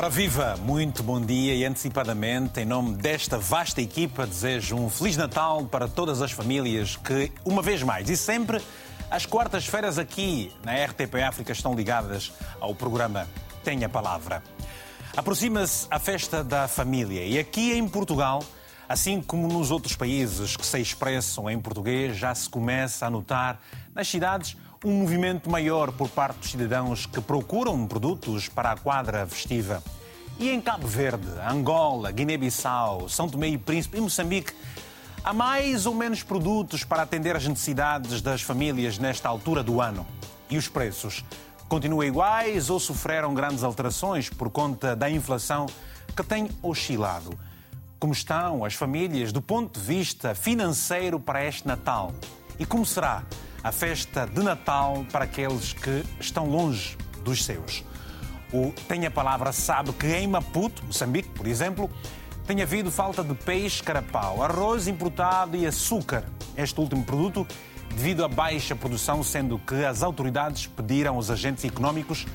Ora viva, muito bom dia e antecipadamente, em nome desta vasta equipa, desejo um Feliz Natal para todas as famílias que, uma vez mais e sempre, às quartas-feiras aqui na RTP África estão ligadas ao programa Tenha Palavra. Aproxima-se a festa da família e aqui em Portugal, assim como nos outros países que se expressam em português, já se começa a notar nas cidades um movimento maior por parte dos cidadãos que procuram produtos para a quadra festiva. E em Cabo Verde, Angola, Guiné-Bissau, São Tomé e Príncipe e Moçambique, há mais ou menos produtos para atender às necessidades das famílias nesta altura do ano. E os preços? Continuam iguais ou sofreram grandes alterações por conta da inflação que tem oscilado? Como estão as famílias do ponto de vista financeiro para este Natal? E como será a festa de Natal para aqueles que estão longe dos seus. O Tem a Palavra sabe que em Maputo, Moçambique, por exemplo, tem havido falta de peixe, carapau, arroz importado e açúcar. Este último produto devido à baixa produção, sendo que as autoridades pediram aos agentes económicos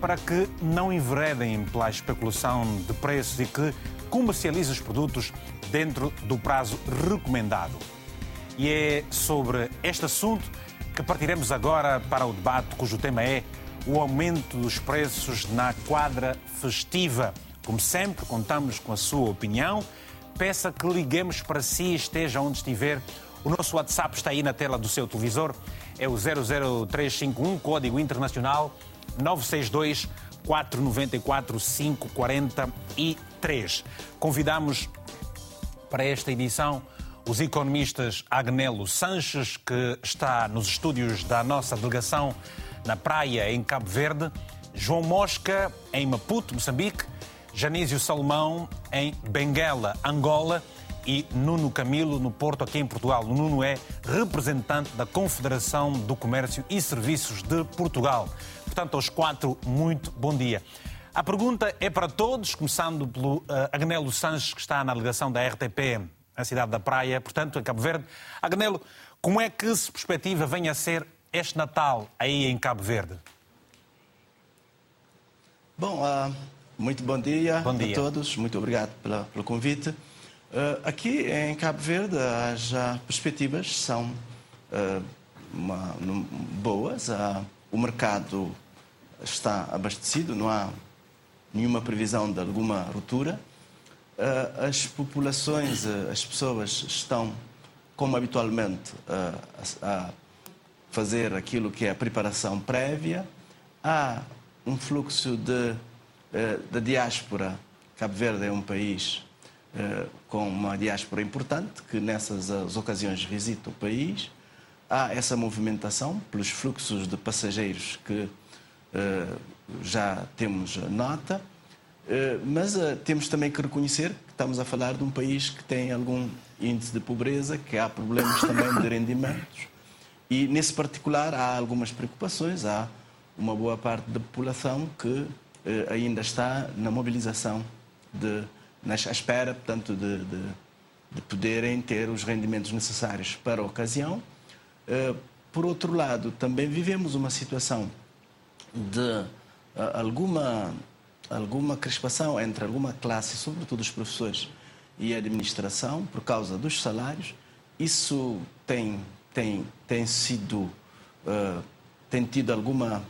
para que não enveredem pela especulação de preços e que comercializem os produtos dentro do prazo recomendado. E é sobre este assunto que partiremos agora para o debate cujo tema é o aumento dos preços na quadra festiva. Como sempre, contamos com a sua opinião. Peça que liguemos para si, esteja onde estiver. O nosso WhatsApp está aí na tela do seu televisor. É o 00351, código internacional 962 494 543. Convidamos para esta edição os economistas Agnelo Sanches, que está nos estúdios da nossa delegação na praia em Cabo Verde, João Mosca em Maputo, Moçambique, Janísio Salomão em Benguela, Angola e Nuno Camilo no Porto, aqui em Portugal. O Nuno é representante da Confederação do Comércio e Serviços de Portugal. Portanto, aos quatro, muito bom dia. A pergunta é para todos, começando pelo uh, Agnelo Sanches, que está na delegação da RTP a cidade da Praia, portanto, em Cabo Verde. Agnelo, como é que se perspectiva vem a ser este Natal aí em Cabo Verde? Bom, uh, muito bom dia, bom dia, a todos. Muito obrigado pela, pelo convite. Uh, aqui em Cabo Verde, as perspectivas são uh, uma, boas. o mercado está abastecido, não há nenhuma previsão de alguma ruptura. Eh, as populações, eh, as pessoas estão, como habitualmente, eh, a fazer aquilo que é a preparação prévia. Há um fluxo de, de diáspora. Cabo Verde é um país com uma diáspora importante que nessas ocasiões visita o país. Há essa movimentação pelos fluxos de passageiros que já temos nota eh, mas uh, temos também que reconhecer que estamos a falar de um país que tem algum índice de pobreza, que há problemas também de rendimentos. E, nesse particular, há algumas preocupações. Há uma boa parte da população que uh, ainda está na mobilização, de, na espera, portanto, de, de, de, poderem ter os rendimentos necessários para a ocasião. Por outro lado, também vivemos uma situação de alguma alguma crispação entre alguma classe, sobretudo os professores e a administração, por causa dos salários. Isso tem, tem, tem sido, uh, tem tido alguma,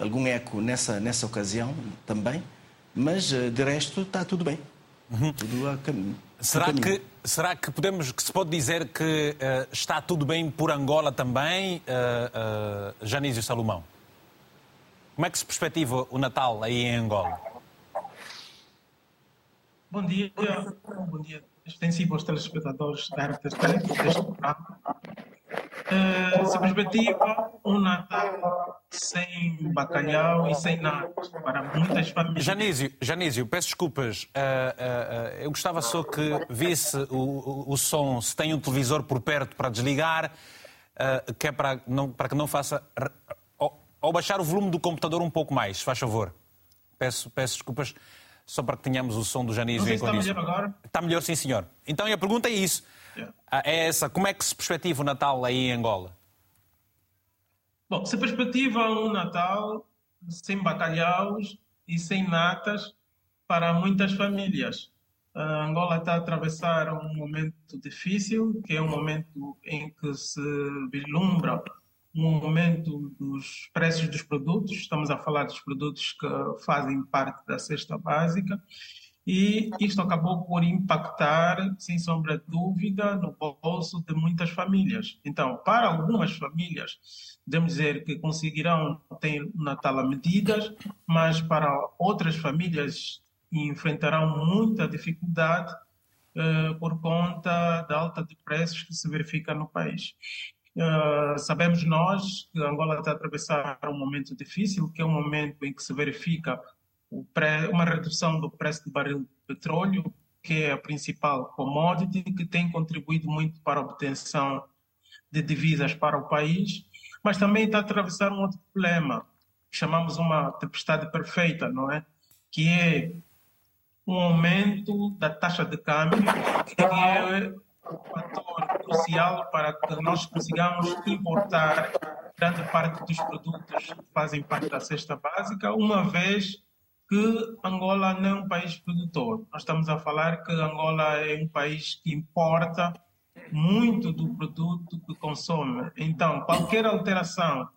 algum eco nessa, nessa ocasião também, mas uh, de resto está tudo bem. Uhum. Tudo a cam... Será que, será que podemos que se pode dizer que uh, está tudo bem por Angola também, uh, uh, Janísio Salomão? Como é que se perspectiva o Natal aí em Angola? Bom dia, bom dia extensivo aos telespectadores da RTP deste programa. Uh, se perspectiva um Natal sem bacalhau e sem nada para muitas famílias. Janísio, Janísio peço desculpas. Uh, uh, eu gostava só que visse o, o, som, se tem um televisor por perto para desligar, que é para, não, para que não faça. Ou, baixar o volume do computador um pouco mais, se faz favor. Peço, peço desculpas só para que tenhamos o som do Janísio em condições. Está melhor agora? Está melhor, sim, senhor. Então a pergunta é isso. Yeah. É essa. Como é que se perspectiva o Natal aí em Angola? Bom, se perspectiva um Natal sem bacalhaus e sem natas para muitas famílias. A Angola está a atravessar um momento difícil, que é um momento em que se vislumbra um aumento dos preços dos produtos. Estamos a falar dos produtos que fazem parte da cesta básica. E isto acabou por impactar, sem sombra de dúvida, no bolso de muitas famílias. Então, para algumas famílias, podemos dizer que conseguirão ter Natal a medidas, mas para outras famílias enfrentarão muita dificuldade uh, por conta da alta de preços que se verifica no país. Uh, sabemos nós que Angola está a atravessar um momento difícil, que é um momento em que se verifica uma redução do preço do barril de petróleo, que é a principal commodity, que tem contribuído muito para a obtenção de divisas para o país, mas também está a atravessar um outro problema, que chamamos uma tempestade perfeita, não é? Que é um aumento da taxa de câmbio, que é um fator crucial para que nós consigamos importar grande parte dos produtos que fazem parte da cesta básica, uma vez que Angola não é um país produtor. Nós estamos a falar que Angola é um país que importa muito do produto que consome. Então, qualquer alteração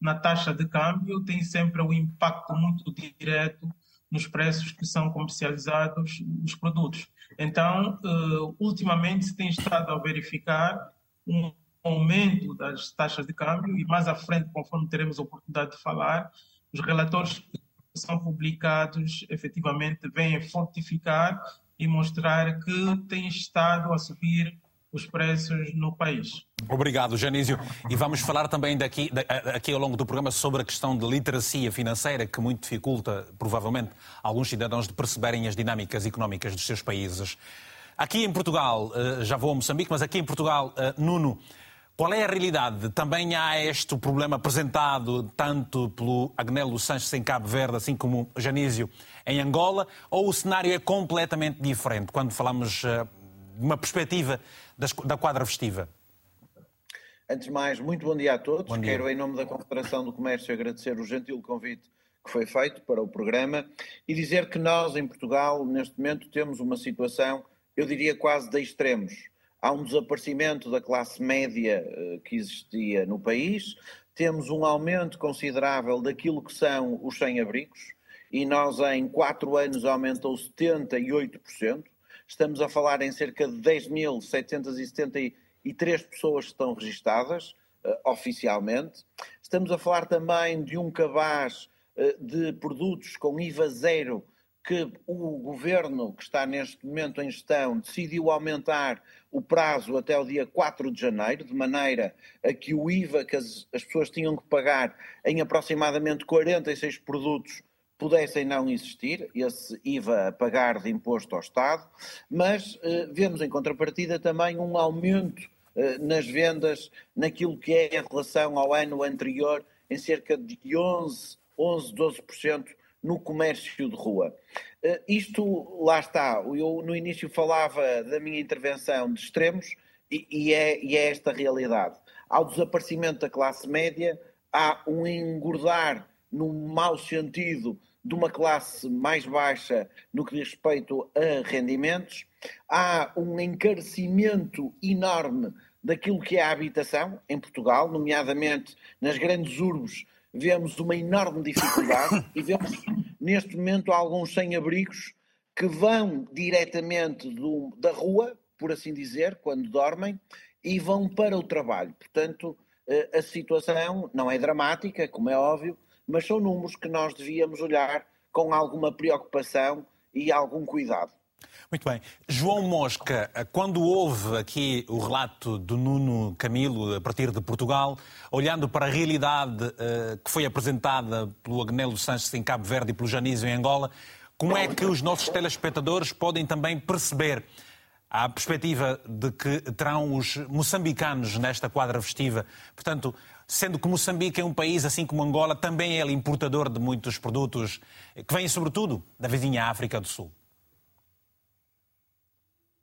na taxa de câmbio tem sempre um impacto muito direto nos preços que são comercializados nos produtos. Então, uh, ultimamente se tem estado a verificar um aumento das taxas de câmbio e mais à frente, conforme teremos a oportunidade de falar, os relatórios que são publicados efetivamente vêm fortificar e mostrar que tem estado a subir os preços no país. Obrigado, Janísio. E vamos falar também daqui, aqui ao longo do programa sobre a questão de literacia financeira, que muito dificulta, provavelmente, alguns cidadãos de perceberem as dinâmicas económicas dos seus países. Aqui em Portugal, eh, já vou a Moçambique, mas aqui em Portugal, eh, Nuno, qual é a realidade? Também há este problema apresentado tanto pelo Agnelo Sanches em Cabo Verde, assim como Janísio em Angola, ou o cenário é completamente diferente quando falamos eh, uma perspectiva da quadra festiva? Antes de mais, muito bom dia a todos. Dia. Quero, em nome da Confederação do Comércio, agradecer o gentil convite que foi feito para o programa e dizer que nós, em Portugal, neste momento, temos uma situação, eu diria, quase de extremos há um desaparecimento da classe média eh, que existia no país, temos um aumento considerável daquilo que são os sem-abrigos, e nós em quatro anos aumentou 78%. Estamos a falar em cerca de 10.773 pessoas que estão registadas uh, oficialmente. Estamos a falar também de um cabaz uh, de produtos com IVA zero que o governo que está neste momento em gestão decidiu aumentar o prazo até o dia 4 de janeiro, de maneira a que o IVA que as, as pessoas tinham que pagar em aproximadamente 46 produtos pudessem não existir, esse IVA a pagar de imposto ao Estado, mas eh, vemos em contrapartida também um aumento eh, nas vendas naquilo que é em relação ao ano anterior, em cerca de 11, 11 12% no comércio de rua. Uh, isto, lá está, eu no início falava da minha intervenção de extremos e, e, é, e é esta realidade. Ao desaparecimento da classe média, há um engordar, num mau sentido, de uma classe mais baixa no que diz respeito a rendimentos, há um encarecimento enorme daquilo que é a habitação em Portugal, nomeadamente nas grandes urbes, vemos uma enorme dificuldade e vemos neste momento alguns sem-abrigos que vão diretamente do, da rua, por assim dizer, quando dormem, e vão para o trabalho. Portanto, eh, a situação não é dramática, como é óbvio, mas são números que nós devíamos olhar com alguma preocupação e algum cuidado. Muito bem. João Mosca, quando houve aqui o relato do Nuno Camilo a partir de Portugal, olhando para a realidade uh, que foi apresentada pelo Agnelo Sanches em Cabo Verde e pelo Janísio em Angola, como é que os nossos telespectadores podem também perceber a perspectiva de que terão os moçambicanos nesta quadra festiva? Portanto, sendo que Moçambique é um país, assim como Angola, também é importador de muitos produtos que vêm, sobretudo, da vizinha África do Sul.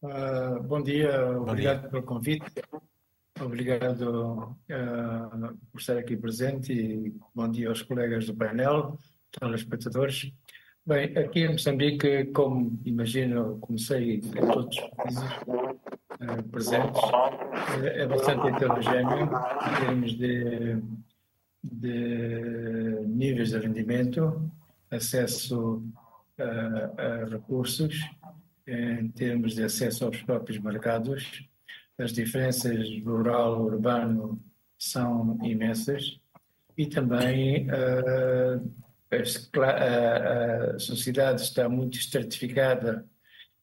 Uh, bom dia, bom obrigado dia. pelo convite. Obrigado uh, por estar aqui presente e bom dia aos colegas do painel, telespectadores. Bem, aqui em Moçambique, como imagino, comecei em todos os países presentes, é, é bastante heterogéneo em termos de, de níveis de rendimento, acesso uh, a recursos, em termos de acesso aos próprios mercados. As diferenças rural-urbano são imensas e também uh, a, a, sociedade está muito estratificada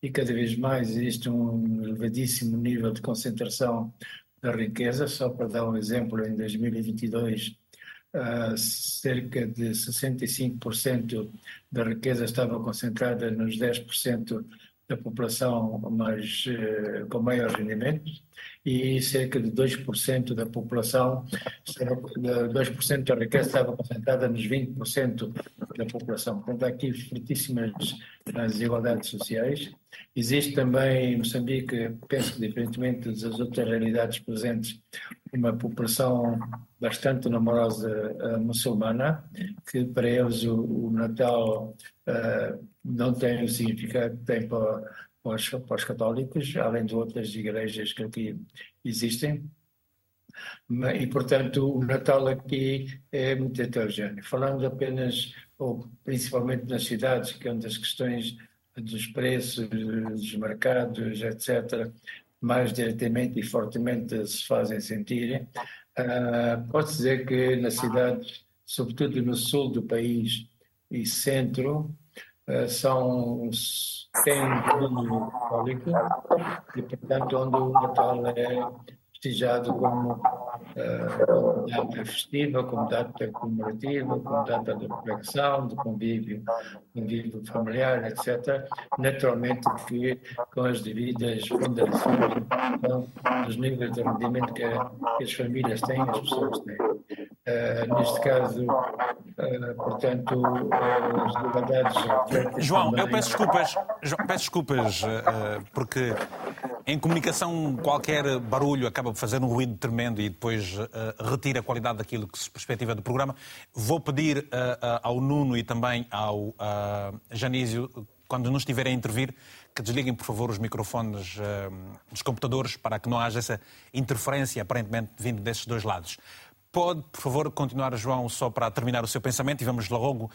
e cada vez mais existe um elevadíssimo nível de concentração da riqueza. Só para dar um exemplo, em 2022, uh, cerca de 65% da riqueza estava concentrada nos 10% da população mais, uh, com maior rendimento e cerca de 2% da população, 2% da riqueza estava concentrada nos 20% da população. Portanto, há aqui fortíssimas desigualdades sociais. Existe também em Moçambique, penso que diferentemente das outras realidades presentes, uma população bastante numerosa uh, muçulmana, que para eles o, o Natal uh, não tem o significado que tem para, para os, para os católicos, além de outras igrejas que aqui existem. E, portanto, o Natal aqui é muito heterogéneo. Falando apenas, ou principalmente nas cidades, que é uma das questões dos preços, dos mercados, etc., mais diretamente e fortemente se fazem sentir, uh, pode dizer que nas cidades, sobretudo no sul do país e centro, uh, são tem um católico e, portanto, onde o Natal é festejado como, uh, data festiva, como data comemorativa, como data de reflexão, de convívio, convívio familiar, etc. Naturalmente que com as devidas ponderações dos níveis de rendimento que, que as famílias têm, as pessoas têm. Uh, neste caso, uh, portanto, as liberdades... João, também... eu peço desculpas, João, peço desculpas porque em comunicação qualquer barulho acaba por fazer um ruído tremendo e depois retira a qualidade daquilo que se perspectiva do programa. Vou pedir ao Nuno e também ao Janísio, quando nos estiverem a intervir, que desliguem, por favor, os microfones dos computadores para que não haja essa interferência, aparentemente, vindo desses dois lados. Pode, por favor, continuar, João, só para terminar o seu pensamento e vamos logo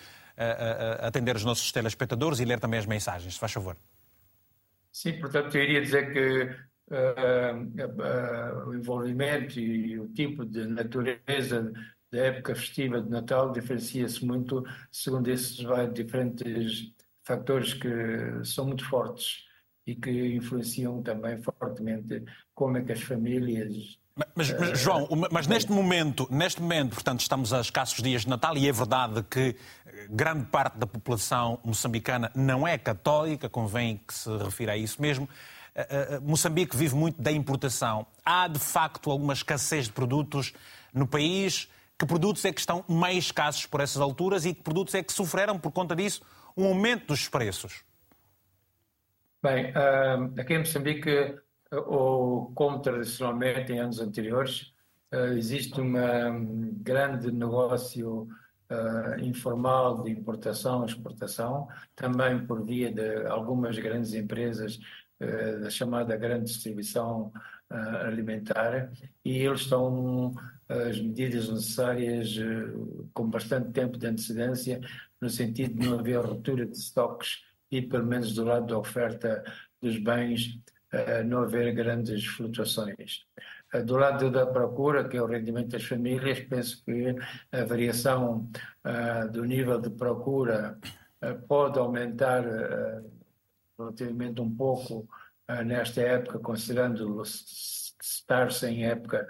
atender os nossos telespectadores e ler também as mensagens, se faz favor. Sim, portanto, eu iria dizer que uh, uh, o envolvimento e o tipo de natureza da época festiva de Natal diferencia-se muito segundo esses diferentes fatores que são muito fortes e que influenciam também fortemente como é que as famílias mas, mas, João, mas neste momento, neste momento, portanto, estamos a escassos dias de Natal e é verdade que grande parte da população moçambicana não é católica, convém que se refira a isso mesmo. Eh, eh, eh, Moçambique vive muito da importação. Há, de facto, alguma escassez de produtos no país. Que produtos é que estão mais escassos por essas alturas e que produtos é que sofreram, por conta disso, um aumento dos preços? Bem, aqui em Moçambique, ou como tradicionalmente em anos anteriores, existe um grande negócio uh, informal de importação e exportação, também por via de algumas grandes empresas uh, da chamada grande distribuição alimentar, e eles estão as medidas necessárias com bastante tempo de antecedência, no sentido de não haver ruptura de estoques e, pelo menos do lado da oferta dos bens, não haver grandes flutuações. Eh, do lado da procura, que é o rendimento das famílias, penso que a variação uh, do nível de procura pode aumentar relativamente um pouco nesta época, considerando estar sem época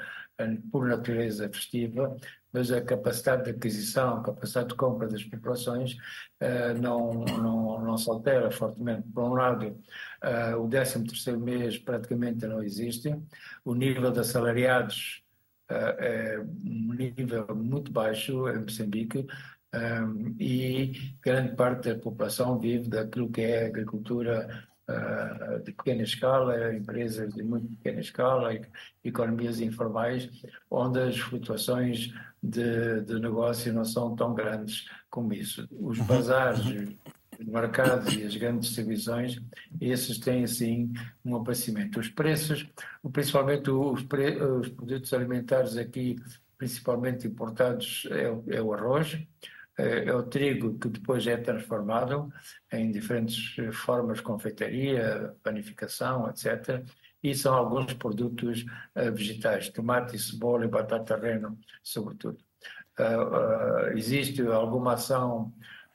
por natureza festiva, mas a capacidade de aquisição, a capacidade de compra das populações não, não, não se altera fortemente. Por um lado, Uh, o 13 terceiro mês praticamente não existe. O nível de assalariados uh, é um nível muito baixo em Moçambique um, e grande parte da população vive daquilo que é agricultura uh, de pequena escala, empresas de muito pequena escala, economias informais, onde as flutuações de, de negócio não são tão grandes como isso. Os uhum. Bazares mercados e as grandes distribuições, esses têm sim um aparecimento. Os preços, principalmente os, pre, os produtos alimentares aqui, principalmente importados, é, o, é o arroz, é, é o trigo que depois é transformado em diferentes formas confeitaria, panificação, etc. E são alguns produtos uh, vegetais, tomate, cebola e batata reno, sobretudo. Uh, existe alguma ação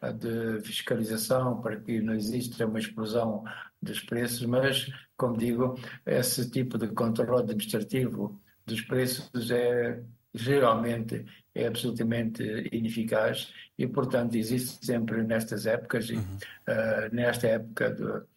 de fiscalização para que não exista uma explosão dos preços, mas, como digo, esse tipo de controle administrativo dos preços é geralmente é absolutamente ineficaz e, portanto, existe sempre nestas épocas, uhum. uh, nesta época uh,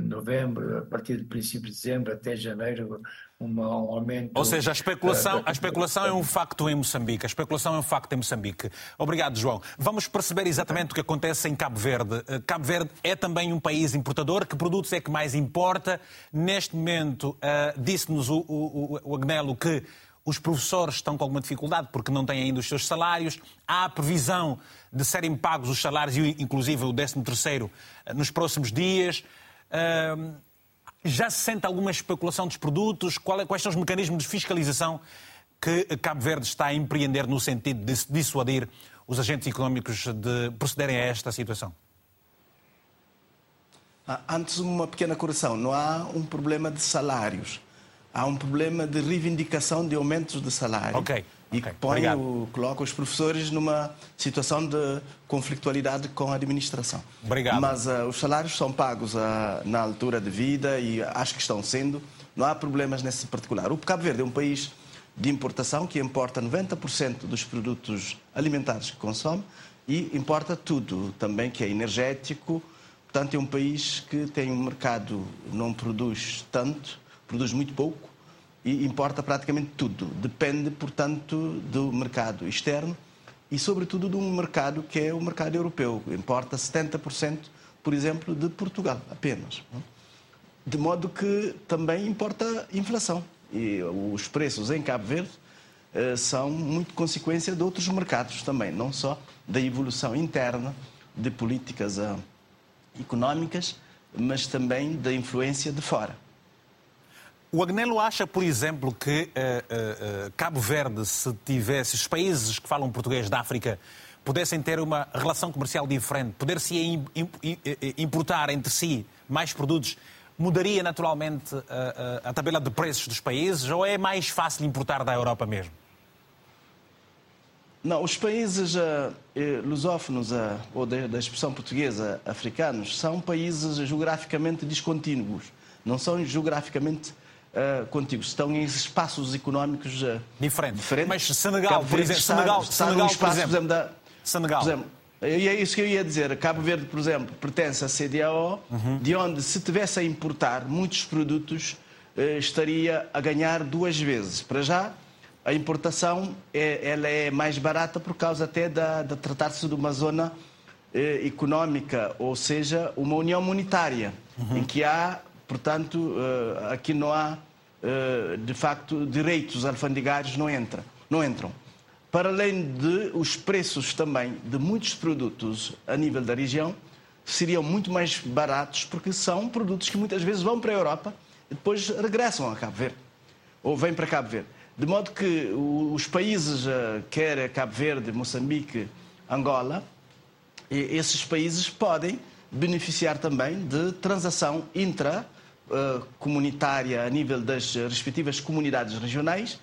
novembro, a partir do princípio de dezembro até janeiro, um aumento. Ou seja, a especulação, a especulação é um facto em Moçambique. A especulação é um facto em Moçambique. Obrigado, João. Vamos perceber exatamente o que acontece em Cabo Verde. Eh, Cabo Verde é também um país importador. Que produtos é que mais importa? Neste momento, uh, disse-nos o, o, o Agnelo que os professores estão com alguma dificuldade porque não têm ainda os seus salários. Há a previsão de serem pagos os salários, inclusive o 13 terceiro, eh, nos próximos dias. Já se sente alguma especulação dos produtos? É, quais são os mecanismos de fiscalização que Cabo Verde está a empreender no sentido de dissuadir os agentes económicos de procederem a esta situação? Ah, antes, uma pequena correção. Não há um problema de salários. Há um problema de reivindicação de aumentos de salário. Ok. E okay. põe o, coloca os professores numa situação de conflitualidade com a administração. Obrigado. Mas uh, os salários são pagos uh, na altura de vida e acho que estão sendo. Não há problemas nesse particular. O Cabo Verde é um país de importação que importa 90% dos produtos alimentares que consome e importa tudo também que é energético. Portanto, é um país que tem um mercado, não produz tanto, produz muito pouco e importa praticamente tudo. Depende, portanto, do mercado externo e, sobretudo, de um mercado que é o mercado europeu. Importa 70%, por exemplo, de Portugal apenas. De modo que também importa inflação. E os preços em Cabo Verde eh, são muito consequência de outros mercados também, não só da evolução interna de políticas eh, económicas, mas também da influência de fora. O Agnelo acha, por exemplo, que uh, uh, Cabo Verde, se tivesse os países que falam português da África pudessem ter uma relação comercial diferente, poder-se importar entre si mais produtos, mudaria naturalmente a, a, tabela de preços dos países ou é mais fácil importar da Europa mesmo? Não, os países uh, lusófonos, uh, ou da expressão portuguesa, africanos, são países geograficamente descontínuos. Não são geograficamente uh, contigo. Estão em espaços económicos uh, diferentes. diferentes. Mas Senegal, por exemplo, está, Senegal, está Senegal, espaço, por exemplo, por exemplo da, Senegal. Por exemplo, e é isso que eu ia dizer. Cabo Verde, por exemplo, pertence à CDAO, uhum. de onde, se tivesse a importar muitos produtos, uh, estaria a ganhar duas vezes. Para já, a importação é, ela é mais barata por causa até de, de tratar-se de uma zona eh, económica, ou seja, uma união monetária, uhum. em que há, portanto, eh, aqui não há eh, de facto, direitos alfandegários não, entra, não entram. Para além de os preços também de muitos produtos a nível da região seriam muito mais baratos porque são produtos que muitas vezes vão para a Europa e depois regressam a Cabo Verde ou vêm para Cabo Verde. De modo que os países, eh, quer Cabo Verde, Moçambique, Angola, esses países podem beneficiar também de transação intra comunitária a nível das respectivas comunidades regionais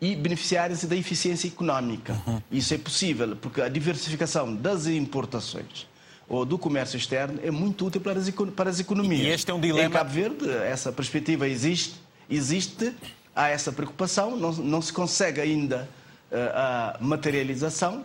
e beneficiarem-se da eficiência económica. Uhum. Isso é possível porque a diversificação das importações ou do comércio externo é muito útil para as, para as economias. E este é um dilema. Em Cabo Verde, essa perspectiva existe, existe há essa preocupação, não, não se consegue ainda uh, a materialização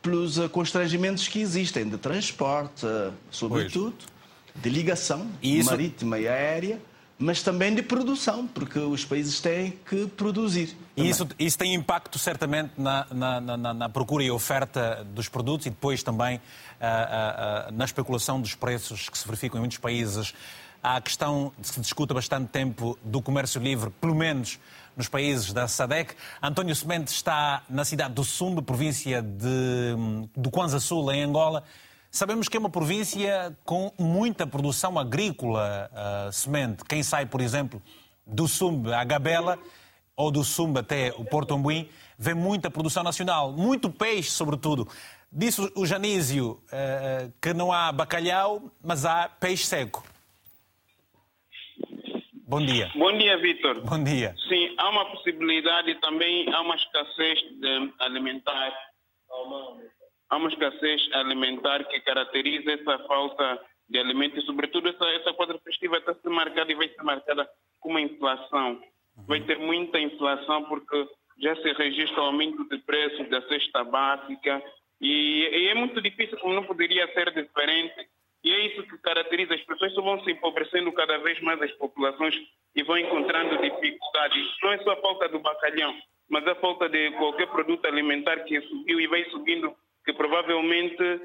pelos constrangimentos que existem de transporte, uh, sobretudo. Pois de ligação isso... marítima e aérea, mas também de produção, porque os países têm que produzir. E isso, isso tem impacto certamente na, na, na, na, procura e oferta dos produtos e depois também uh, uh, uh, na especulação dos preços que se verificam em muitos países. Há a questão que se discute há bastante tempo do comércio livre, pelo menos nos países da SADEC. António Semente está na cidade do Sumbe, província de, do Kwanza Sul, em Angola. Sabemos que é uma província com muita produção agrícola, uh, semente. Quem sai, por exemplo, do Sumbe à Gabela, ou do Sumbe até o Porto Ambuim, vê muita produção nacional, muito peixe, sobretudo. Disse o Janísio uh, que não há bacalhau, mas há peixe seco. Bom dia. Bom dia, Vitor. Bom dia. Sim, há uma possibilidade também, há uma escassez de alimentar. Há uma escassez alimentar que caracteriza essa falta de alimentos e, sobretudo, essa, essa quadra festiva está se marcada e vai ser marcada com uma inflação. Vai ter muita inflação porque já se registra o aumento de preços da cesta básica e, e é muito difícil, como não poderia ser diferente, e é isso que caracteriza as pessoas, só vão se empobrecendo cada vez mais as populações e vão encontrando dificuldades. Não é só a falta do bacalhau, mas a falta de qualquer produto alimentar que subiu e vai subindo, que provavelmente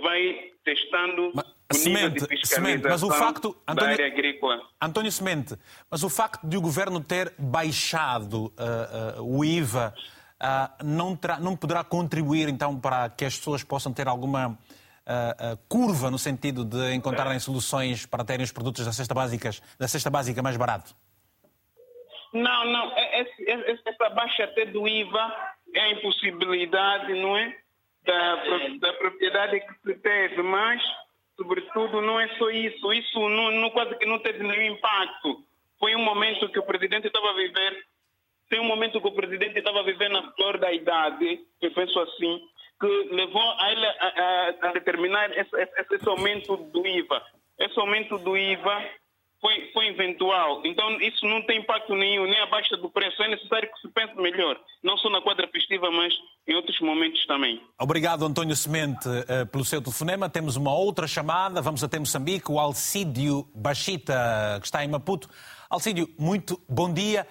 vai testando mas, o semente, semente, mas o facto, António, da área agrícola. António Semente, mas o facto de o governo ter baixado uh, uh, o IVA uh, não, terá, não poderá contribuir então para que as pessoas possam ter alguma curva no sentido de encontrarem soluções para terem os produtos da cesta, básicas, da cesta básica mais barato? Não, não. É, é, é, essa baixa até do IVA é a impossibilidade, não é? Da, da propriedade que se teve, mas, sobretudo, não é só isso. Isso não, não, quase que não teve nenhum impacto. Foi um momento que o presidente estava a viver, tem um momento que o presidente estava a viver na flor da idade, eu penso assim, que levou a ele a, a, a determinar esse, esse, esse, aumento do IVA. Esse aumento do IVA foi, foi eventual. Então, isso não tem impacto nenhum, nem a baixa do preço. É necessário que se pense melhor, não só na quadra festiva, mas em outros momentos também. Obrigado, António Semente, eh, pelo seu telefonema. Temos uma outra chamada. Vamos até Moçambique. O Alcídio Bachita, que está em Maputo. Alcídio, muito bom dia.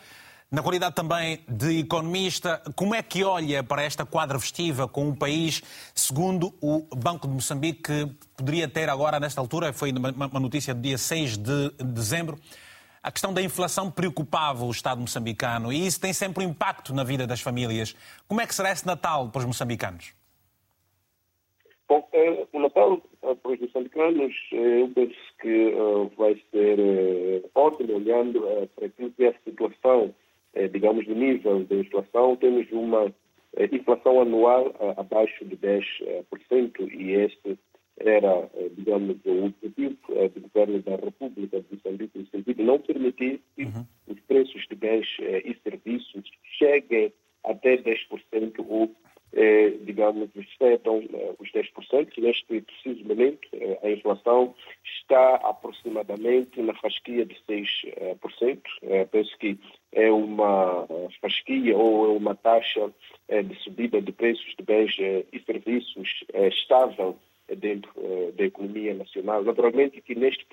Na qualidade também de economista, como é que olha para esta quadra festiva com o país, segundo o Banco de Moçambique, que poderia ter agora, nesta altura, foi uma notícia do dia 6 de dezembro, a questão da inflação preocupava o Estado moçambicano e isso tem sempre um impacto na vida das famílias. Como é que será esse Natal para os moçambicanos? Bom, é, o Natal eh, para os moçambicanos, eh, eu penso que uh, vai ser uh, ótimo, olhando uh, para aquilo que é a situação digamos, do nível da inflação, temos uma eh, inflação anual eh, abaixo de 10%, e este era, digamos, o objetivo do governo da República de Moçambique, no sentido de não permitir que uhum. os preços de bens e serviços cheguem até 10% ou eh, digamos, excedam eh, os 10%. Neste preciso momento, eh, a inflação está aproximadamente na fasquia de 6%. Eh, penso que é uma fasquia ou é uma taxa de subida de preços de bens e serviços estável dentro da economia nacional. Naturalmente que neste,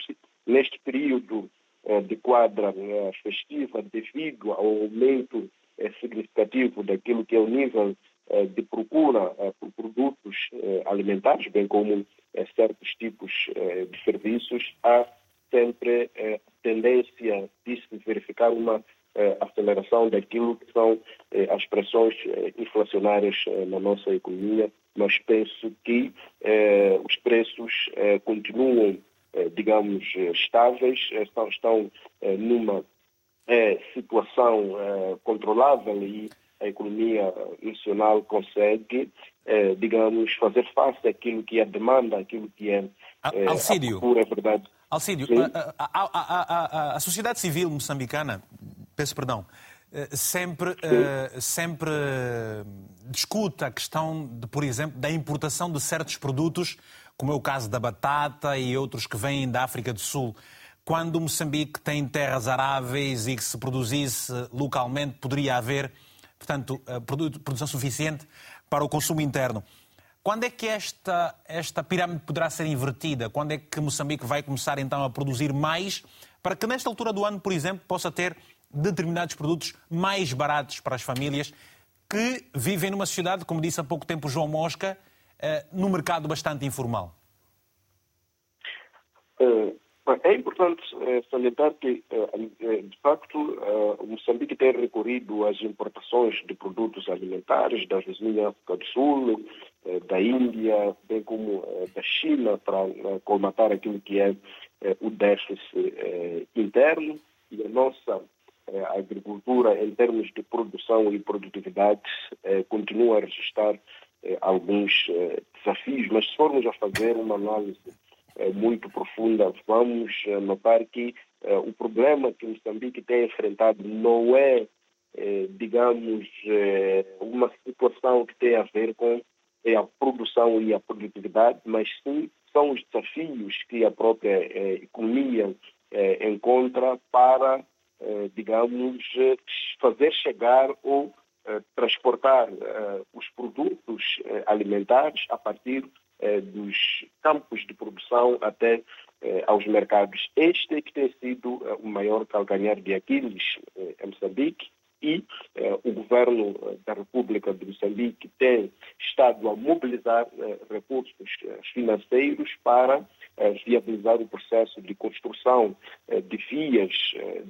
neste período de quadra festiva, devido ao aumento significativo daquilo que é o nível de procura eh, por produtos eh, alimentares, bem como certos tipos de serviços, há sempre tendência de se verificar uma aceleração daquilo que são as pressões inflacionárias na nossa economia, mas penso que os preços continuam, digamos, estáveis, estão, estão numa situação controlável e a economia nacional consegue, eh, digamos, fazer face àquilo que é demanda, àquilo que é eh, Alcídio. a procura, é verdade. Alcídio, a, a, a, a, sociedade civil moçambicana, peço perdão, eh, sempre, uh, sempre discute a questão, de, por exemplo, da importação de certos produtos, como é o caso da batata e outros que vêm da África do Sul. Quando Moçambique tem terras aráveis e que se produzisse localmente, poderia haver portanto, produção suficiente para o consumo interno. Quando é que esta, esta pirâmide poderá ser invertida? Quando é que Moçambique vai começar então a produzir mais para que nesta altura do ano, por exemplo, possa ter determinados produtos mais baratos para as famílias que vivem numa sociedade, como disse há pouco tempo João Mosca, eh, num mercado bastante informal? Uh, é importante eh, salientar que, eh, eh, de facto, Moçambique tem recorrido às importações de produtos alimentares da vizinha África do Sul, da Índia, bem como da China, para colmatar aquilo que é o déficit interno. E a nossa agricultura, em termos de produção e produtividade, continua a registrar alguns desafios, mas se formos a fazer uma análise muito profunda, vamos notar que o problema que Moçambique tem enfrentado não é, digamos, uma situação que tem a ver com a produção e a produtividade, mas sim são os desafios que a própria economia encontra para, digamos, fazer chegar ou transportar os produtos alimentares a partir dos campos de produção até aos mercados. Este é que tem sido o maior calcanhar de Aquiles em Moçambique e o governo da República de Moçambique tem estado a mobilizar recursos financeiros para viabilizar o processo de construção de vias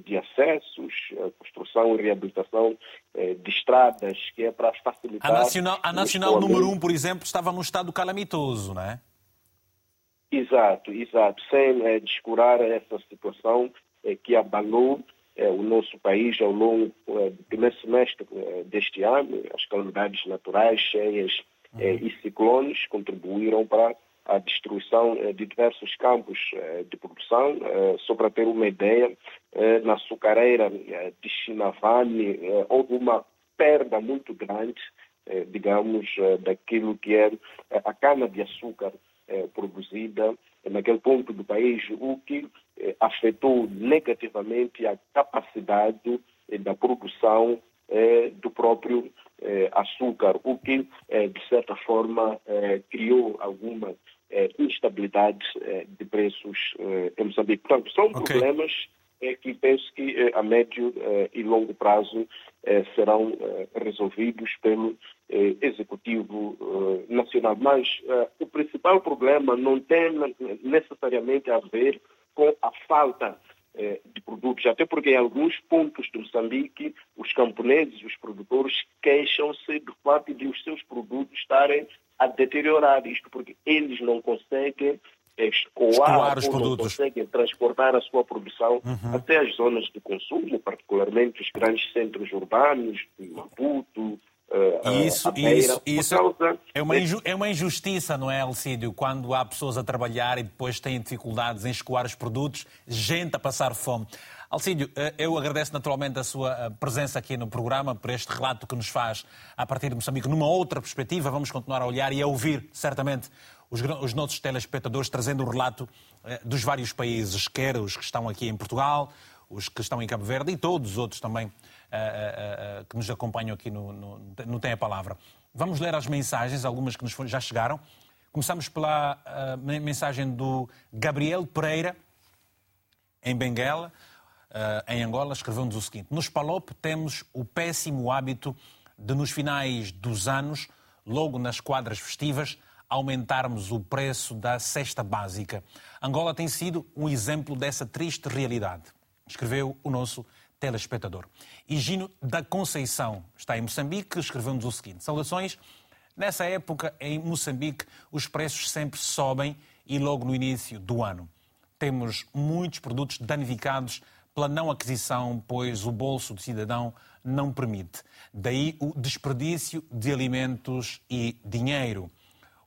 de acessos, construção e reabilitação de estradas, que é para facilitar... A Nacional, a nacional número 1, um, por exemplo, estava num estado calamitoso, não é? Exato, exato. Sem descurar essa situação que abalou é, o nosso país ao longo é, do primeiro semestre é, deste ano, as calamidades naturais, cheias uhum. e ciclones contribuíram para a destruição de diversos campos de produção. Só para ter uma ideia, na açucareira de Chinavane houve uma perda muito grande, digamos, daquilo que é a cana-de-açúcar produzida naquele ponto do país, o que afetou negativamente a capacidade eh, da produção eh, do próprio açúcar, o que, de certa forma, criou alguma instabilidade de preços em Moçambique. Portanto, são okay. problemas que penso que a médio e longo prazo serão resolvidos pelo Executivo Nacional. Mas o principal problema não tem necessariamente a ver com a falta eh, de produtos, até porque em alguns pontos de Moçambique os camponeses, os produtores queixam-se do fato de os seus produtos estarem a deteriorar isto, porque eles não conseguem escoar, os produtos. não conseguem transportar a sua produção uhum. até as zonas de consumo, particularmente os grandes centros urbanos, de Maputo, Uh, isso, isso, isso é, uma é uma injustiça, não é, Alcídio? Quando há pessoas a trabalhar e depois têm dificuldades em escoar os produtos, gente a passar fome. Alcídio, eh, eu agradeço naturalmente a sua presença aqui no programa, por este relato que nos faz a partir de Moçambique numa outra perspectiva. Vamos continuar a olhar e a ouvir, certamente, os, os nossos telespectadores trazendo o relato dos vários países, quer os que estão aqui em Portugal, os que estão em Cabo Verde e todos os outros também que nos acompanham aqui no, no, no Tem a Palavra. Vamos ler as mensagens, algumas que nos já chegaram. Começamos pela mensagem do Gabriel Pereira, em Benguela, em Angola, escreveu-nos o seguinte: Nos Palop temos o péssimo hábito de, nos finais dos anos, logo nas quadras festivas, aumentarmos o preço da cesta básica. Angola tem sido um exemplo dessa triste realidade, escreveu o nosso telespectador. Higino da Conceição está em Moçambique, escreveu-nos o seguinte: Saudações. Nessa época, em Moçambique, os preços sempre sobem e logo no início do ano. Temos muitos produtos danificados pela não aquisição, pois o bolso do cidadão não permite. Daí o desperdício de alimentos e dinheiro.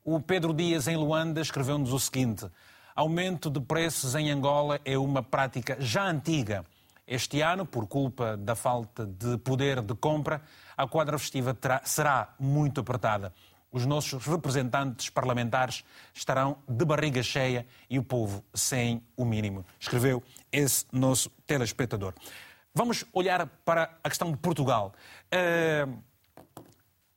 O Pedro Dias, em Luanda, escreveu-nos o seguinte: aumento de preços em Angola é uma prática já antiga este ano, por culpa da falta de poder de compra, a quadra festiva terá, será muito apertada. Os nossos representantes parlamentares estarão de barriga cheia e o povo sem o mínimo. Escreveu esse nosso telespectador. Vamos olhar para a questão de Portugal. Uh,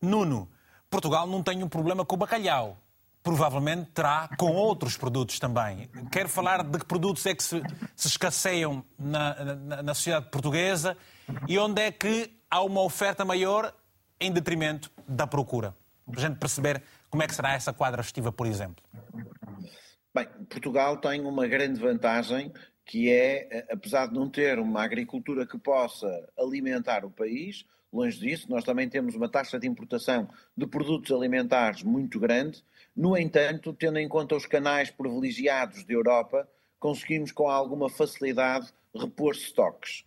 Nuno, Portugal não tem um problema com o bacalhau provavelmente terá com outros produtos também. Quero falar de que produtos é que se, se escasseiam na, na, na, sociedade portuguesa e onde é que há uma oferta maior em detrimento da procura. Para a gente perceber como é que será essa quadra festiva, por exemplo. Bem, Portugal tem uma grande vantagem que é, apesar de não ter uma agricultura que possa alimentar o país, longe disso, nós também temos uma taxa de importação de produtos alimentares muito grande. No entanto, tendo em conta os canais privilegiados da Europa, conseguimos com alguma facilidade repor estoques.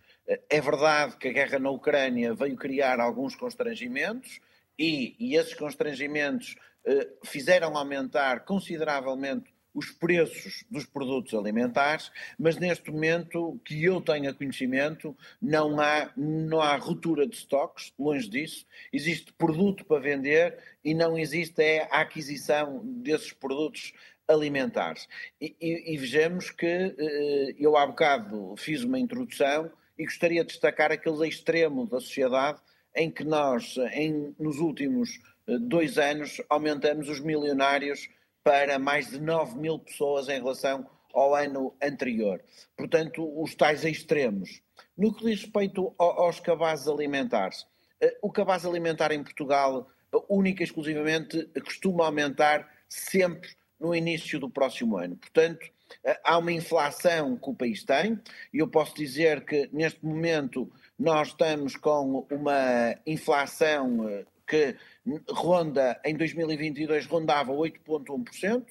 É verdade que a guerra na Ucrânia veio criar alguns constrangimentos e, e esses constrangimentos eh, fizeram aumentar consideravelmente os preços dos produtos alimentares, mas neste momento que eu tenha conhecimento, não há, não há ruptura de estoques, longe disso. Existe produto para vender e não existe é, a aquisição desses produtos alimentares. E, e, e vejamos que eh, eu há bocado fiz uma introdução e gostaria de destacar aquele extremo da sociedade em que nós, em, nos últimos eh, dois anos, aumentamos os milionários para mais de 9 mil pessoas em relação ao ano anterior. Portanto, os tais extremos. No que diz respeito aos cabazes alimentares, eh, o cabaz alimentar em Portugal, eh, única e exclusivamente, costuma aumentar sempre no início do próximo ano. Portanto, eh, há uma inflação que o país tem, e eu posso dizer que neste momento nós estamos com uma inflação que ronda em 2022 rondava 8,1%,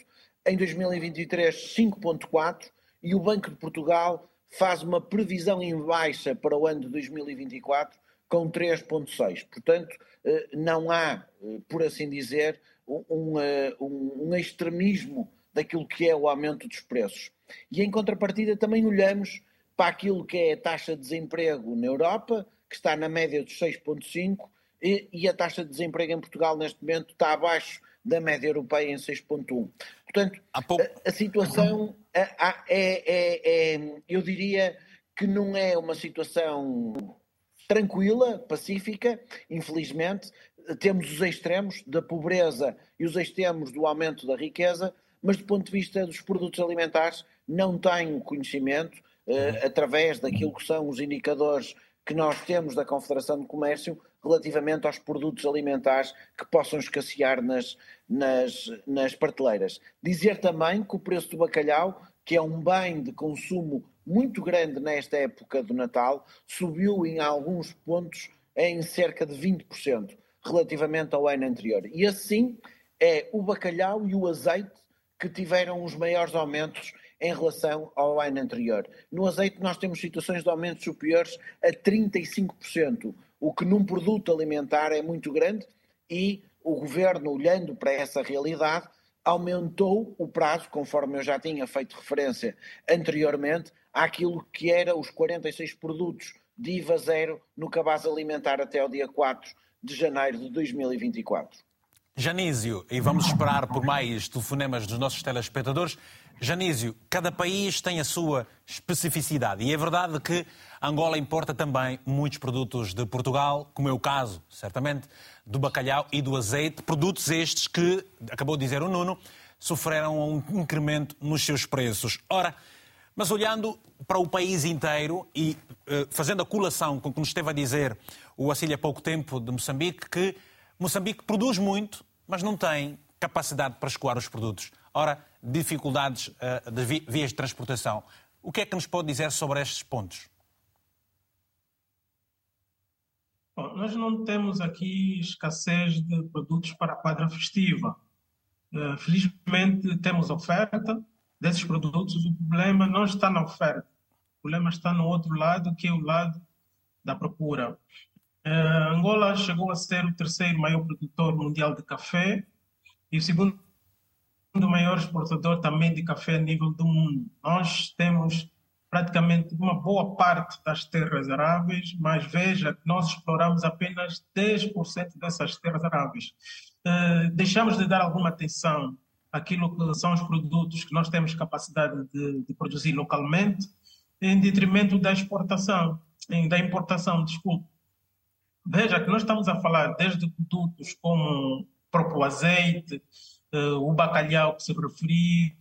em 2023 5,4% e o Banco de Portugal faz uma previsão em baixa para o ano de 2024 com 3,6%. Portanto, eh, não há, eh, por assim dizer, um, eh, um, um extremismo daquilo que é o aumento dos preços. E em contrapartida também olhamos para aquilo que é a taxa de desemprego na Europa, que está na média dos 6,5%, e, e a taxa de desemprego em Portugal neste momento está abaixo da média europeia em 6,1. Portanto, pouco... a, a, situação é, é, é, eu diria que não é uma situação tranquila, pacífica, infelizmente. Temos os extremos da pobreza e os extremos do aumento da riqueza, mas do ponto de vista dos produtos alimentares, não tenho conhecimento, eh, através daquilo que são os indicadores que nós temos da Confederação de Comércio, relativamente aos produtos alimentares que possam escassear nas, nas, nas prateleiras. Dizer também que o preço do bacalhau, que é um bem de consumo muito grande nesta época do Natal, subiu em alguns pontos em cerca de 20% relativamente ao ano anterior. E assim é o bacalhau e o azeite que tiveram os maiores aumentos em relação ao ano anterior. No azeite nós temos situações de aumentos superiores a 35% o que num produto alimentar é muito grande e o governo, olhando para essa realidade, aumentou o prazo, conforme eu já tinha feito referência anteriormente, àquilo que era os 46 produtos de IVA zero no cabaz alimentar até o dia 4 de janeiro de 2024. Janísio, e vamos esperar por mais telefonemas dos nossos telespectadores. Janísio, cada país tem a sua especificidade e é verdade que Angola importa também muitos produtos de Portugal, como é o caso, certamente, do bacalhau e do azeite, produtos estes que, acabou de dizer o Nuno, sofreram um incremento nos seus preços. Ora, mas olhando para o país inteiro e uh, fazendo a colação com o que nos esteve a dizer o Assílio há pouco tempo de Moçambique, que Moçambique produz muito, mas não tem capacidade para escoar os produtos. Ora, dificuldades uh, de vias de transportação. O que é que nos pode dizer sobre estes pontos? Bom, nós não temos aqui escassez de produtos para a quadra festiva. Uh, felizmente temos oferta desses produtos. O problema não está na oferta. O problema está no outro lado, que é o lado da procura. Uh, Angola chegou a ser o terceiro maior produtor mundial de café e o segundo o maior exportador também de café a nível do mundo. Nós temos praticamente uma boa parte das terras aráveis, mas veja que nós exploramos apenas 10% dessas terras aráveis. Uh, deixamos de dar alguma atenção àquilo que são os produtos que nós temos capacidade de, de produzir localmente, em detrimento da exportação, da importação, desculpe. Veja que nós estamos a falar desde produtos como próprio azeite, o bacalhau que se referiu,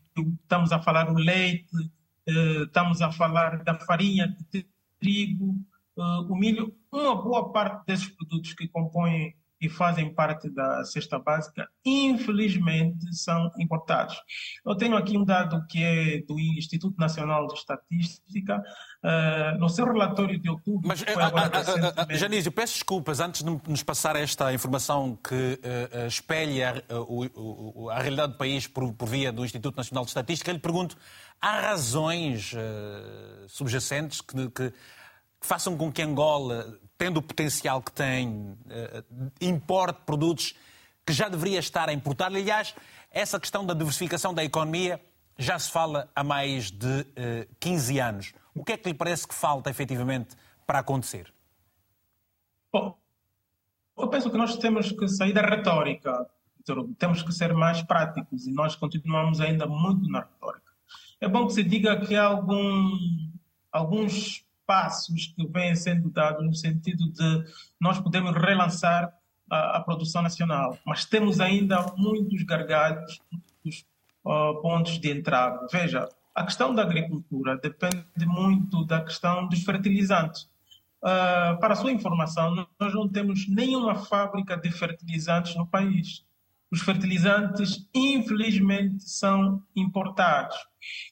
estamos a falar do leite, uh, estamos a falar da farinha de trigo, uh, o milho, uma boa parte desses produtos que compõem e fazem parte da cesta básica, infelizmente, são importados. Eu tenho aqui um dado que é do Instituto Nacional de Estatística, uh, no seu relatório de outubro. Mas, a, a, a, Janísio, peço desculpas antes de nos passar esta informação que uh, espelha uh, a realidade do país por, por, via do Instituto Nacional de Estatística. Eu lhe pergunto: há razões subjacentes que, que, que façam com que Angola tendo o potencial que tem, eh, importe produtos que já deveria estar a importar. Aliás, essa questão da diversificação da economia já se fala há mais de 15 eh, anos. O que é que lhe parece que falta efetivamente para acontecer? Bom, eu penso que nós temos que sair da retórica, temos que ser mais práticos e nós continuamos ainda muito na retórica. É bom que se diga que há algum, alguns passos que vêm sendo dados no sentido de nós podemos relançar a, a produção nacional, mas temos ainda muitos gargalhos, muitos uh, pontos de entrada. Veja, a questão da agricultura depende muito da questão dos fertilizantes. Uh, para sua informação, nós não temos nenhuma fábrica de fertilizantes no país. Os fertilizantes, infelizmente, são importados.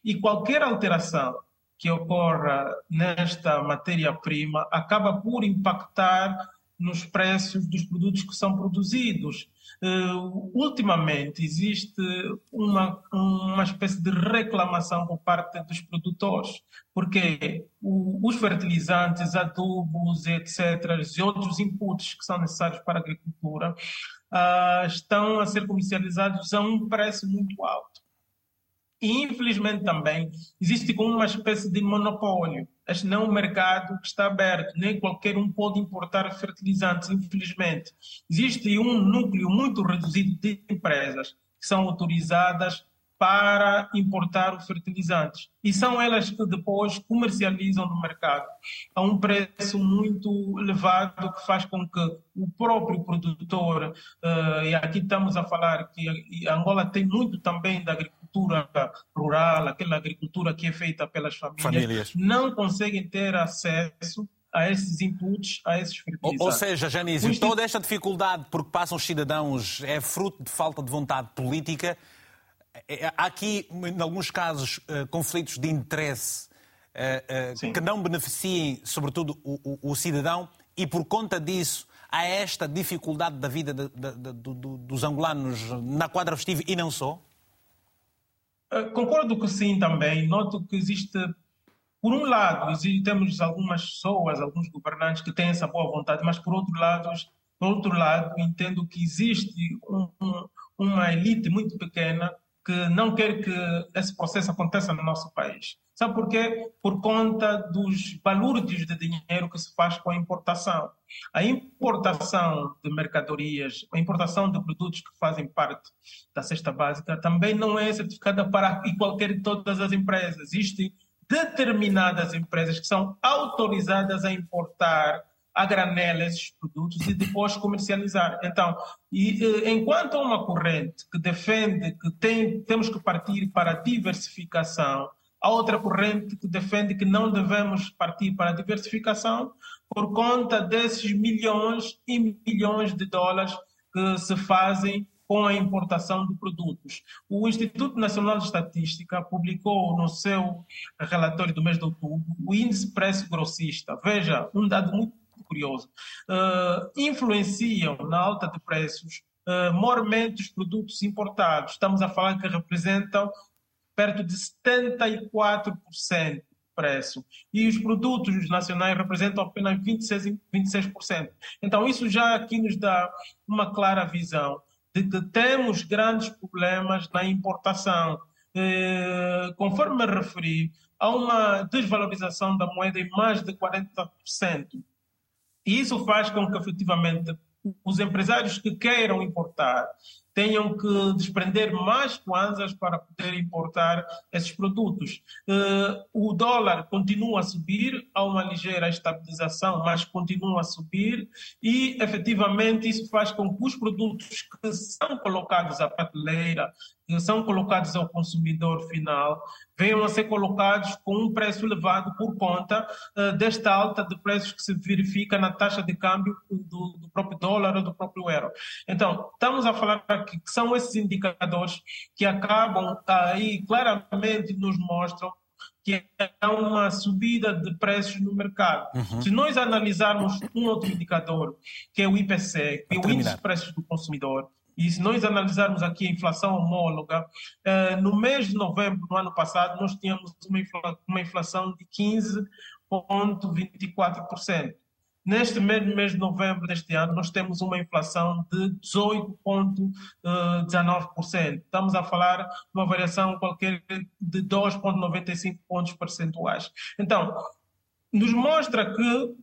E qualquer alteração que ocorra nesta matéria-prima acaba por impactar nos preços dos produtos que são produzidos. Uh, ultimamente existe uma, uma espécie de reclamação por parte dos produtores, porque o, os fertilizantes, adubos, etc., e outros inputs que são necessários para a agricultura uh, estão a ser comercializados a um preço muito alto. E, infelizmente, também existe como uma espécie de monopólio. Este não é um mercado que está aberto, nem qualquer um pode importar fertilizantes, infelizmente. Existe um núcleo muito reduzido de empresas que são autorizadas para importar os fertilizantes. E são elas que depois comercializam no mercado a um preço muito elevado que faz com que o próprio produtor, uh, e aqui estamos a falar que Angola tem muito também da agricultura, agricultura rural, aquela agricultura que é feita pelas famílias, famílias. não conseguem ter acesso a esses inputs, a esses fertilizantes. Ou, seja, Janísio, toda esta dificuldade por que passam os cidadãos é fruto de falta de vontade política. É, é, há aqui, em alguns casos, eh, conflitos de interesse eh, eh, que não beneficiem, sobretudo, o, o, o, cidadão, e por conta disso há esta dificuldade da vida de, de, de, dos angolanos na quadra festiva e não só? Eh, concordo que sim também. Noto que existe, por um lado, temos algumas pessoas, alguns governantes que têm essa boa vontade, mas por outro lado, por outro lado entendo que existe um, um, uma elite muito pequena que não quer que esse processo aconteça no nosso país. Sabe por quê? Por conta dos balúrdios de dinheiro que se faz com a importação. A importação de mercadorias, a importação de produtos que fazem parte da cesta básica também não é certificada para qualquer e todas as empresas. Existem determinadas empresas que são autorizadas a importar a granela esses produtos e depois comercializar. Então, e, eh, enquanto há uma corrente que defende que tem, temos que partir para a diversificação, Há outra corrente que defende que não devemos partir para a diversificação por conta desses milhões e milhões de dólares que se fazem com a importação de produtos. O Instituto Nacional de Estatística publicou no seu relatório do mês de outubro o índice preço grossista. Veja, um dado muito curioso. Uh, influenciam na alta de preços uh, mormente os produtos importados. Estamos a falar que representam perto de 74% de preço. E os produtos nacionais representam apenas 26%, 26%. Então, isso já aqui nos dá uma clara visão de que temos grandes problemas na importação. Eh, conforme me referi, há uma desvalorização da moeda em mais de 40%. E isso faz com que, efetivamente, os empresários que queiram importar tenham que desprender mais kwanzas para poder importar esses produtos. Uh, o dólar continua a subir, há uma ligeira estabilização, mas continua a subir e, efetivamente, isso faz com que os produtos que são colocados à prateleira, que são colocados ao consumidor final venham a ser colocados com um preço elevado por conta uh, desta alta de preços que se verifica na taxa de câmbio do, do, próprio dólar ou do próprio euro. Então, estamos a falar aqui que são esses indicadores que acabam aí claramente nos mostram que há uma subida de preços no mercado. Uhum. Se nós analisarmos um outro indicador, que é o IPC, que é o Índice de Preços do Consumidor, e se nós analisarmos aqui a inflação homóloga, eh, no mês de novembro do ano passado, nós tínhamos uma inflação de 15,24%. Neste mês, mês de novembro deste ano, nós temos uma inflação de 18,19%. Estamos a falar de uma variação qualquer de 2,95 pontos percentuais. Então, nos mostra que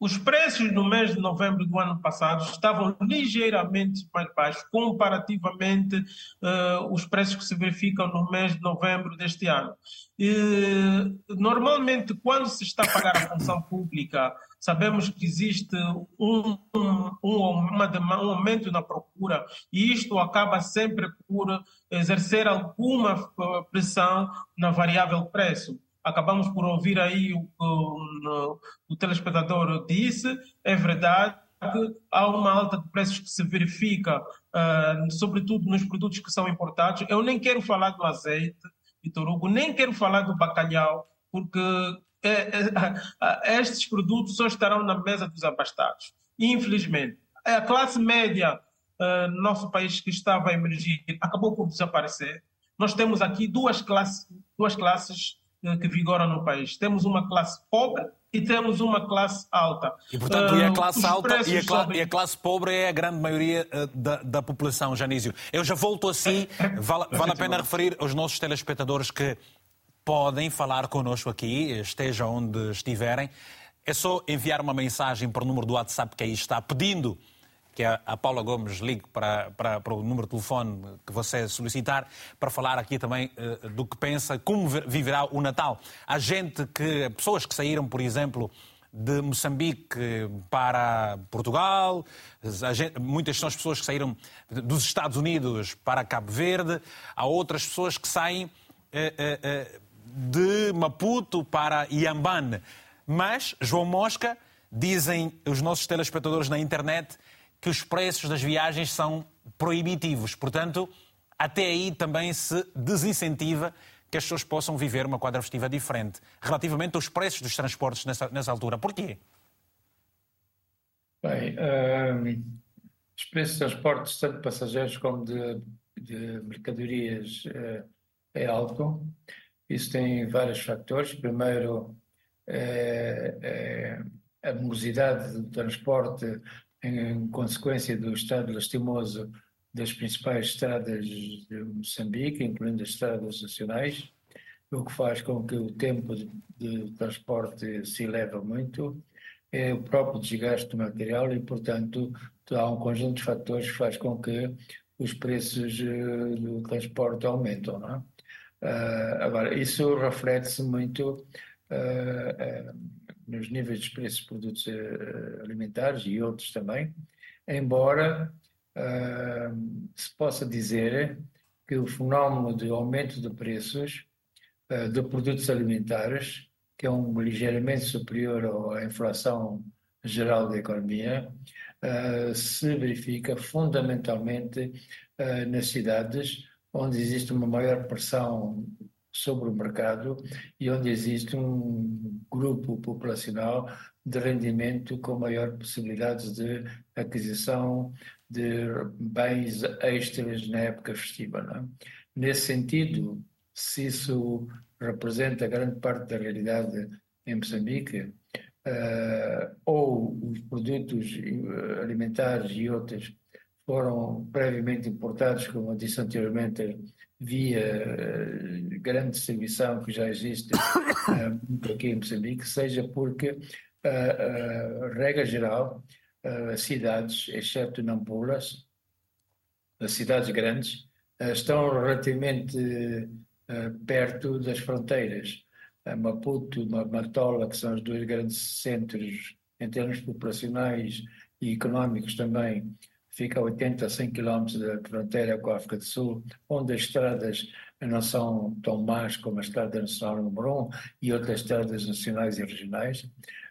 os preços no mês de novembro do ano passado estavam ligeiramente mais baixos comparativamente uh, os preços que se verificam no mês de novembro deste ano. E, normalmente, quando se está a pagar a função pública, sabemos que existe um, um, uma, um aumento na procura e isto acaba sempre por exercer alguma eh, pressão na variável preço acabamos por ouvir aí o que o, telespectador disse, é verdade há uma alta de preços que se verifica, uh, sobretudo nos produtos que são importados. Eu nem quero falar do azeite, Vitor Hugo, nem quero falar do bacalhau, porque estes produtos só estarão na mesa dos abastados. Infelizmente, a classe média uh, no nosso país que estava a emergir acabou por desaparecer. Nós temos aqui duas classes, duas classes eh, que vigoram no país. Temos uma classe pobre e temos uma classe alta. E, portanto, e a classe alta e a, cla e a, classe pobre é a grande maioria uh, da, da, população, Janísio. Eu já volto assim, vale, vale a pena referir aos nossos telespectadores que podem falar connosco aqui, estejam onde estiverem. É só enviar uma mensagem para o número do WhatsApp que aí está, pedindo que a, Paula Gomes ligue para, para, para, o número de telefone que você solicitar, para falar aqui também uh, do que pensa, como viverá o Natal. Há gente que, pessoas que saíram, por exemplo, de Moçambique para Portugal, gente, muitas são as pessoas que saíram dos Estados Unidos para Cabo Verde, há outras pessoas que saem uh, uh, de Maputo para Iambane. Mas, João Mosca, dizem os nossos telespectadores na internet, que os preços das viagens são proibitivos. Portanto, até aí também se desincentiva que as pessoas possam viver uma quadra festiva diferente relativamente aos preços dos transportes nessa, nessa altura. Porquê? Bem, um, os preços de transportes, tanto de passageiros como de, de mercadorias, uh, é alto. Isso tem vários fatores. Primeiro, é, é a morosidade do transporte em consequência do estado lastimoso das principais estradas de Moçambique, incluindo as estradas nacionais, o que faz com que o tempo de, transporte se eleva muito, é o próprio desgaste do material e, portanto, há um conjunto de fatores que faz com que os preços uh, do transporte aumentam. Não é? Uh, agora, isso reflete-se muito uh, nos níveis de preços de produtos uh, alimentares e outros também, embora uh, se possa dizer que o fenómeno de aumento de preços uh, de produtos alimentares, que é um ligeiramente superior à inflação geral da economia, se verifica fundamentalmente nas cidades onde existe uma maior pressão sobre o mercado e onde existe um grupo populacional de rendimento com maior possibilidades de aquisição de bens extras na época festiva. Não é? Nesse sentido, se isso representa grande parte da realidade em Moçambique, uh, ou os produtos eh, alimentares e outros foram previamente importados, como eu disse anteriormente, via eh, grande distribuição que já existe uh, aqui em Moçambique, seja porque, uh, regra geral, as cidades, exceto Nampulas, as cidades grandes, estão relativamente perto das fronteiras. Maputo, Matola, que são os dois grandes centros em termos populacionais e económicos também fica a 80 a 100 quilómetros da fronteira com a África do Sul, onde as estradas não são tão más como a Estrada Nacional número 1 e outras estradas nacionais e regionais.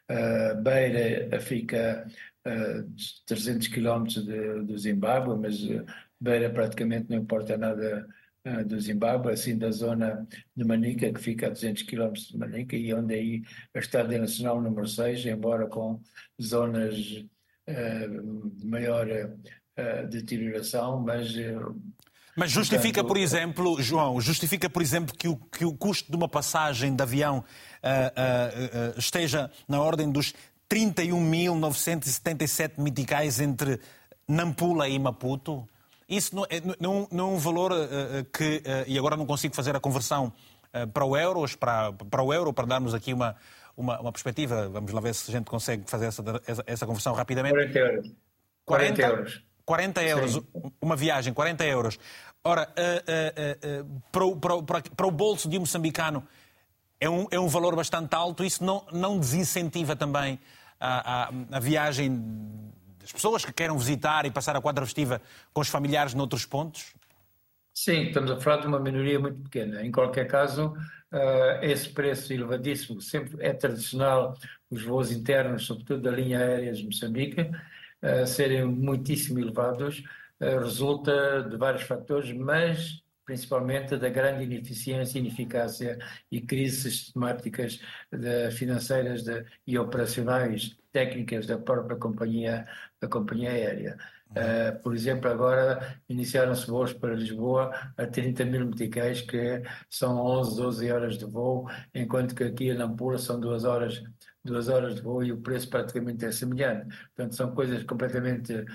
Uh, Beira fica uh, 300 quilómetros do Zimbábue, mas Beira praticamente não importa nada do Zimbábue, assim da zona de Manica, que fica a 200 quilómetros de Manica, e onde aí a Estrada Nacional número 6, embora com zonas de maior deterioração, mas mas justifica, por exemplo, João, justifica, por exemplo, que o, que o custo de uma passagem de avião uh, uh, uh, esteja na ordem dos 31.977 meticais entre Nampula e Maputo? Isso não é, não, não é um valor que, e agora não consigo fazer a conversão para o euro, para, para o euro, para darmos aqui uma, uma, uma, perspectiva, vamos lá ver se a gente consegue fazer essa, essa, essa conversão rapidamente. 40 euros. 40, 40 euros. 40 euros, Sim. uma viagem, 40 euros. Ora, uh, uh, uh, para, o, para, para, para, o bolso de um moçambicano é um, é um valor bastante alto, isso não, não desincentiva também a, a, a viagem das pessoas que queiram visitar e passar a quadra festiva com os familiares noutros pontos? Sim, estamos a falar de uma minoria muito pequena. Em qualquer caso, uh, esse preço elevadíssimo sempre é tradicional os voos internos, sobretudo da linha aérea de Moçambique, uh, serem muitíssimo elevados eh, resulta de vários fatores, mas principalmente da grande ineficiência, ineficácia e crises sistemáticas de, financeiras de, e operacionais técnicas da própria companhia, da companhia aérea. Uh, por exemplo, agora iniciaram-se voos para Lisboa a 30 mil meticais, que são 11, 12 horas de voo, enquanto que aqui em Nampula são duas horas duas horas de voo e o preço praticamente é semelhante. Portanto, são coisas completamente uh,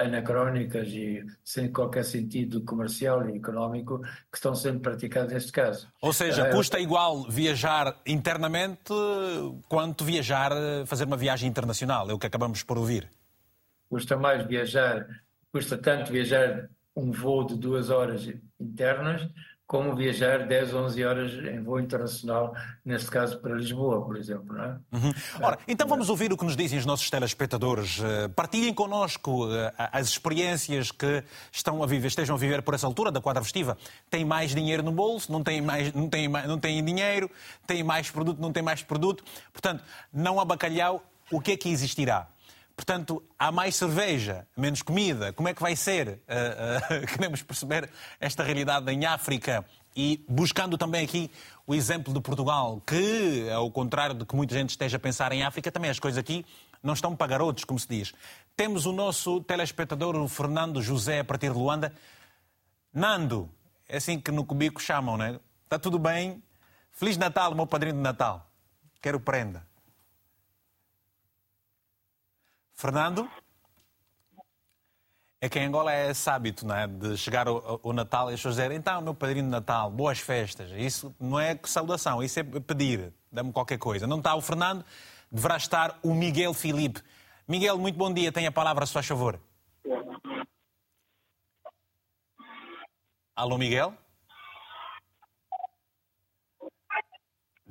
anacrónicas e sem qualquer sentido comercial e económico que estão sendo praticadas neste caso. Ou seja, uh, custa igual viajar internamente quanto viajar, fazer uma viagem internacional, é o que acabamos por ouvir. Custa mais viajar, custa tanto viajar um voo de duas horas internas como viajar 10, 11 horas em voo internacional, neste caso para Lisboa, por exemplo. Não é? Uhum. Ora, então vamos ouvir o que nos dizem os nossos telespectadores. Eh, partilhem connosco eh, as experiências que estão a viver, estejam a viver por essa altura da quadra festiva. Tem mais dinheiro no bolso, não tem, mais, não, tem, não tem dinheiro, tem mais produto, não tem mais produto. Portanto, não há bacalhau, o que é que existirá? Portanto, há mais cerveja, menos comida. Como é que vai ser? Uh, uh, queremos perceber esta realidade em África e buscando também aqui o exemplo de Portugal, que, ao contrário de que muita gente esteja a pensar em África, também as coisas aqui não estão para garotos, como se diz. Temos o nosso telespectador, o Fernando José, a partir de Luanda. Nando, é assim que no Cubico chamam, né? Está tudo bem? Feliz Natal, meu padrinho de Natal. Quero prenda. Fernando? É que em Angola é esse hábito, não é? De chegar o, o Natal e as pessoas dizerem, então, meu padrinho de Natal, boas festas. Isso não é saudação, isso é pedir, dá-me qualquer coisa. Não está o Fernando, deverá estar o Miguel Filipe. Miguel, muito bom dia, tem a palavra, se faz favor. Alô, Miguel?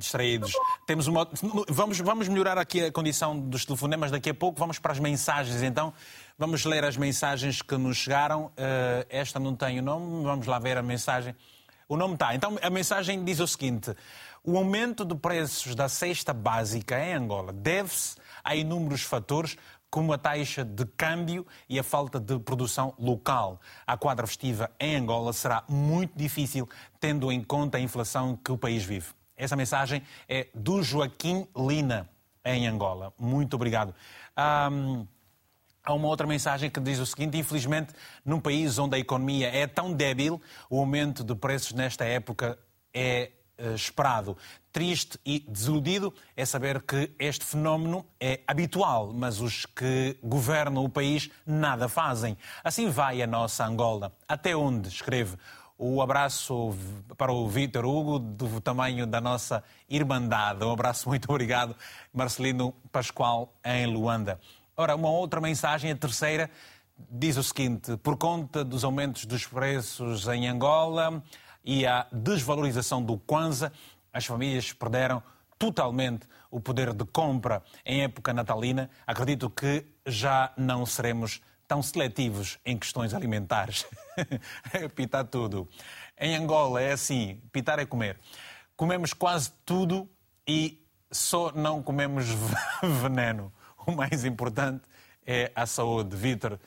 Distraídos. Temos uma... vamos, vamos melhorar aqui a condição dos telefonemas daqui a pouco. Vamos para as mensagens então. Vamos ler as mensagens que nos chegaram. Uh, esta não tem o nome, vamos lá ver a mensagem. O nome está. Então a mensagem diz o seguinte: o aumento de preços da cesta básica em Angola deve-se a inúmeros fatores, como a taxa de câmbio e a falta de produção local. A quadra festiva em Angola será muito difícil, tendo em conta a inflação que o país vive. Essa mensagem é do Joaquim Lina, em Angola. Muito obrigado. Um, Há uma outra mensagem que diz o seguinte: infelizmente, num país onde a economia é tão débil, o aumento de preços nesta época é uh, esperado. Triste e desiludido é saber que este fenómeno é habitual, mas os que governam o país nada fazem. Assim vai a nossa Angola. Até onde, escreve o abraço para o Vítor Hugo, do tamanho da nossa Irmandade. Um abraço muito obrigado, Marcelino Pascoal, em Luanda. Ora, uma outra mensagem, a terceira, diz o seguinte: por conta dos aumentos dos preços em Angola e a desvalorização do Kwanza, as famílias perderam totalmente o poder de compra em época natalina. Acredito que já não seremos tão seletivos em questões alimentares. pitar tudo. Em Angola é assim, pitar é comer. Comemos quase tudo e só não comemos veneno. O mais importante é a saúde. Vitor,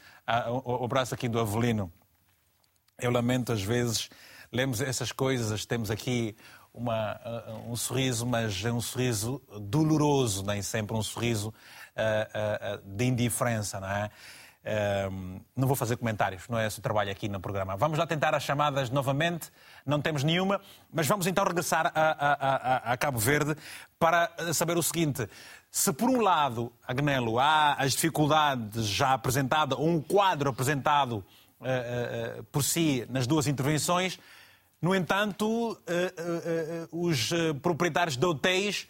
o braço aqui do Avelino. Eu lamento às vezes, lemos essas coisas, temos aqui uma, um sorriso, mas é um sorriso doloroso, nem sempre um sorriso uh, uh, de indiferença, não é? Uh, não vou fazer comentários, não é esse o trabalho aqui no programa. Vamos lá tentar as chamadas novamente, não temos nenhuma, mas vamos então regressar a, a, a, a Cabo Verde para saber o seguinte: se por um lado, Agnelo, há as dificuldades já apresentadas, ou um quadro apresentado uh, uh, por si nas duas intervenções, no entanto, os proprietários de hotéis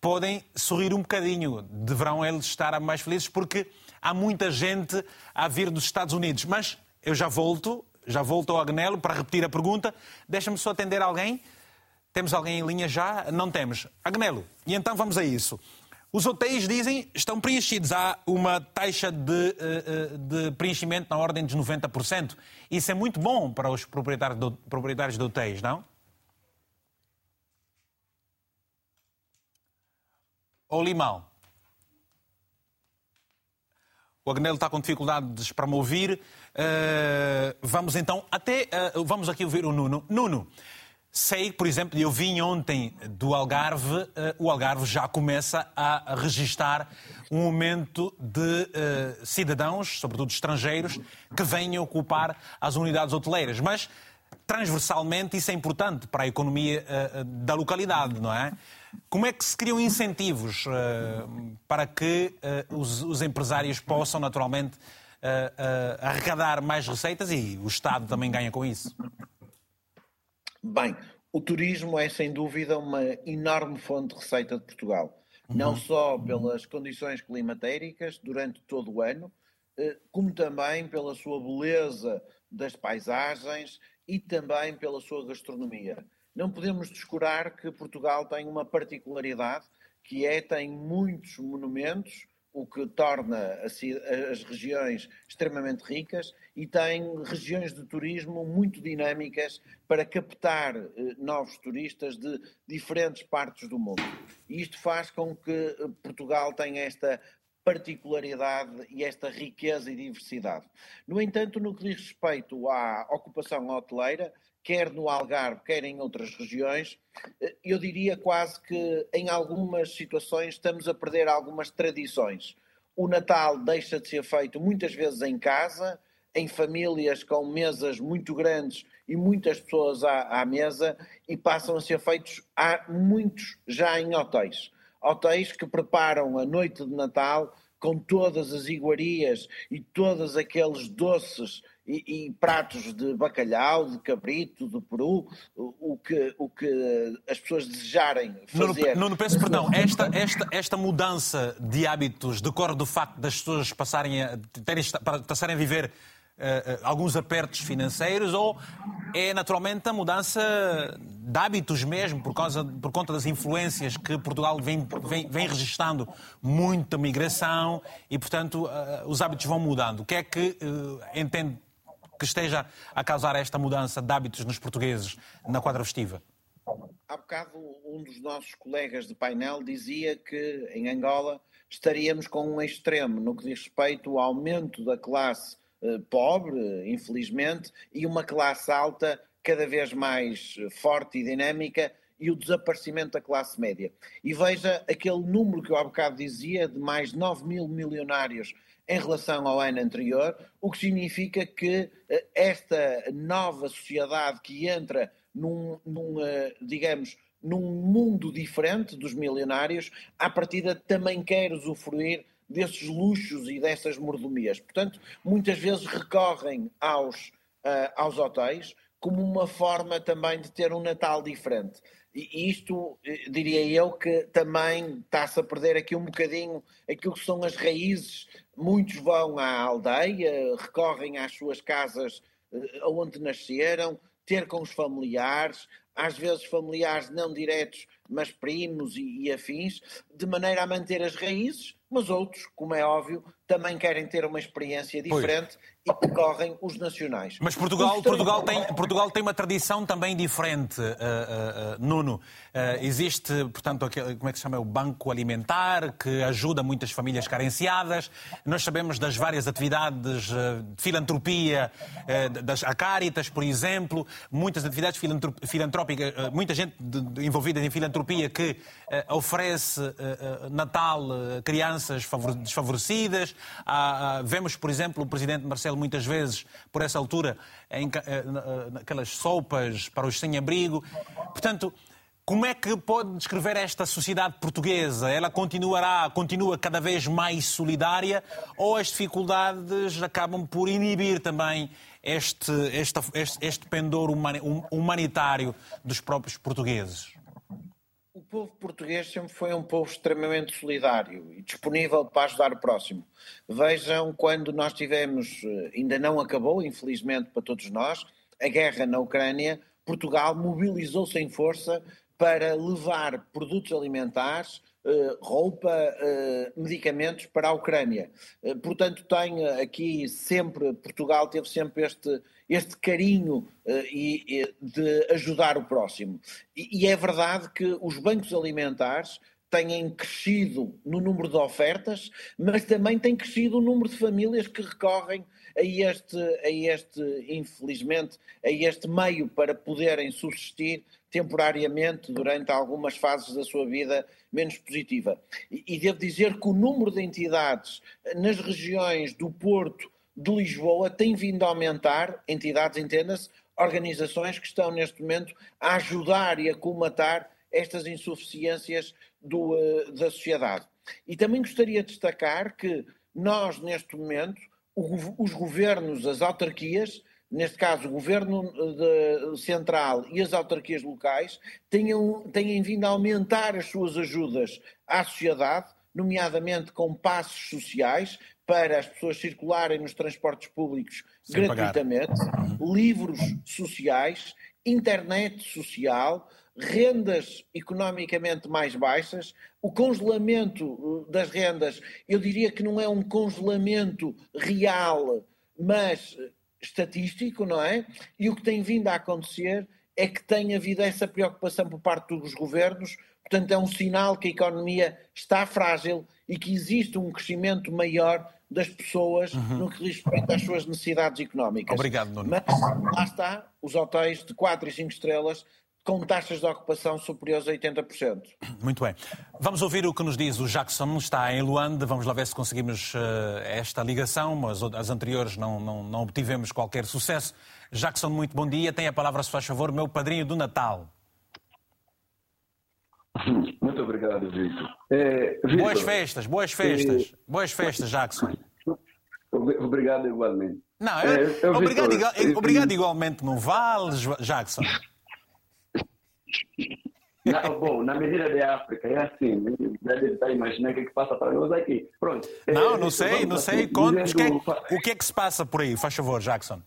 podem sorrir um bocadinho. Deverão eles estar mais felizes porque há muita gente a vir dos Estados Unidos. Mas eu já volto, já volto ao Agnelo para repetir a pergunta. Deixa-me só atender alguém. Temos alguém em linha já? Não temos. Agnelo, e então vamos a isso. Os hotéis dizem estão preenchidos. Há uma taxa de, eh, eh, de preenchimento na ordem dos 90%. Isso é muito bom para os proprietários de, proprietários de hotéis, não? ou limão? O Agnello está com dificuldades para me ouvir. Uh, vamos então até. Uh, vamos aqui ouvir o Nuno. Nuno, sei, por exemplo, eu vim ontem do Algarve, uh, o Algarve já começa a registar um aumento de cidadãos, sobretudo estrangeiros, que venham ocupar as unidades hoteleiras. Mas, transversalmente, isso é importante para a economia da localidade, não é? Como é que se criam incentivos uh, para que uh, os, os, empresários possam, naturalmente, uh, arrecadar mais receitas e o Estado também ganha com isso? Bem, o turismo é sem dúvida uma enorme fonte de receita de Portugal. Uhum. Não só pelas condições climatéricas durante todo o ano, como também pela sua beleza das paisagens e também pela sua gastronomia não podemos descurar que Portugal tem uma particularidade, que é tem muitos monumentos, o que torna as regiões extremamente ricas e tem regiões de turismo muito dinâmicas para captar eh, novos turistas de diferentes partes do mundo. E isto faz com que eh, Portugal tenha esta particularidade e esta riqueza e diversidade. No entanto, no que diz respeito à ocupação hoteleira, quer no Algarve, quer em outras regiões, eh, eu diria quase que em algumas situações estamos a perder algumas tradições. O Natal deixa de ser feito muitas vezes em casa, em famílias com mesas muito grandes e muitas pessoas à, à mesa, e passam a ser feitos há muitos já em hotéis. Hotéis que preparam a noite de Natal com todas as iguarias e todos aqueles doces e, e, pratos de bacalhau, de cabrito, de peru, o, que, o que as pessoas desejarem fazer. Nuno, peço perdão, esta, esta, esta mudança de hábitos decorre do facto das pessoas passarem a, terem, passarem a viver uh, alguns apertos financeiros ou é naturalmente a mudança de hábitos mesmo, por, causa, por conta das influências que Portugal vem, vem, vem registrando muita migração e, portanto, uh, os hábitos vão mudando. O que é que uh, entende que esteja a causar esta mudança de hábitos nos portugueses na quadra festiva? Há bocado um dos nossos colegas de painel dizia que em Angola estaríamos com um extremo no que diz respeito ao aumento da classe eh, pobre, infelizmente, e uma classe alta cada vez mais forte e dinâmica e o desaparecimento da classe média. E veja aquele número que eu há bocado dizia de mais 9 mil milionários em relação ao ano anterior, o que significa que eh, esta nova sociedade que entra num, num eh, digamos, num mundo diferente dos milionários, à partida também quer usufruir desses luxos e dessas mordomias. Portanto, muitas vezes recorrem aos, uh, aos hotéis como uma forma também de ter um Natal diferente. E isto, diria eu, que também está-se a perder aqui um bocadinho aquilo que são as raízes Muitos vão à aldeia, recorrem às suas casas eh, onde nasceram, ter com os familiares. às vezes familiares não diretos, mas primos e, e afins, de maneira a manter as raízes, mas outros, como é óbvio, também querem ter uma experiência diferente pois e percorrem os nacionais. Mas Portugal, Portugal, tem, Portugal tem uma tradição também diferente, uh, uh, uh, Nuno. existe, portanto, como é que se chama? O Banco Alimentar, que ajuda muitas famílias carenciadas. Nós sabemos das várias atividades de filantropia, das Acáritas, por exemplo, muitas atividades filantrópicas, muita gente envolvida em filantropia que oferece Natal a crianças desfavorecidas. vemos, por exemplo, o presidente Marcelo muitas vezes, por essa altura, em, eh, naquelas sopas para os sem-abrigo. Portanto, como é que pode descrever esta sociedade portuguesa? Ela continuará, continua cada vez mais solidária ou as dificuldades acabam por inibir também este, este, este, este pendor humanitário dos próprios portugueses? Povo português sempre foi um povo extremamente solidário e disponível para ajudar o próximo. Vejam quando nós tivemos, eh, ainda não acabou, infelizmente para todos nós, a guerra na Ucrânia, Portugal mobilizou-se em força para levar produtos alimentares roupa, eh, medicamentos para a Ucrânia. Eh, portanto, tem aqui sempre, Portugal teve sempre este, este carinho de ajudar o próximo. E é verdade que os bancos alimentares têm crescido no número de ofertas, mas também tem crescido o número de famílias que recorrem a este, a este, infelizmente, a este meio para poderem subsistir temporariamente durante algumas fases da sua vida menos positiva. E, e devo dizer que o número de entidades nas regiões do Porto, de Lisboa, tem vindo a aumentar, entidades, entenda-se, organizações que estão neste momento a ajudar e a colmatar estas insuficiências do, uh, da sociedade. E também gostaria de destacar que nós, neste momento, os governos, as autarquias, neste caso o Governo de, Central e as autarquias locais, tenham, tenham vindo a aumentar as suas ajudas à sociedade, nomeadamente com passos sociais, para as pessoas circularem nos transportes públicos Sem gratuitamente, pagar. livros sociais, internet social, rendas economicamente mais baixas, o congelamento uh, das rendas, eu diria que não é um congelamento real, mas estatístico, não é? E o que tem vindo a acontecer é que tem havido essa preocupação por parte dos governos, portanto, é um sinal que a economia está frágil e que existe um crescimento maior das pessoas uhum. no que diz respeito às suas necessidades económicas. Obrigado, Nuno. Mas lá está, os hotéis de 4 e 5 estrelas com taxas de ocupação superiores a 80%. Muito bem. Vamos ouvir o que nos diz o Jackson, está em Luanda. Vamos lá ver se conseguimos uh, esta ligação, mas as anteriores não, não, não, obtivemos qualquer sucesso. Jackson, muito bom dia. Tem a palavra, se faz favor, meu padrinho do Natal. Muito obrigado, Vitor. É, boas festas, boas festas. É... Boas festas, Jackson. Obrigado igualmente. Não, eu, é, obrigado, Victor, igual, obrigado igualmente não vale, Jackson. Na, bom, na medida de África é assim, deve estar imaginando o que, é que passa para nós aqui. Pronto. Não, é, não sei, não sei. Dizendo... que, o que é que se passa por aí? Faz favor, Jackson.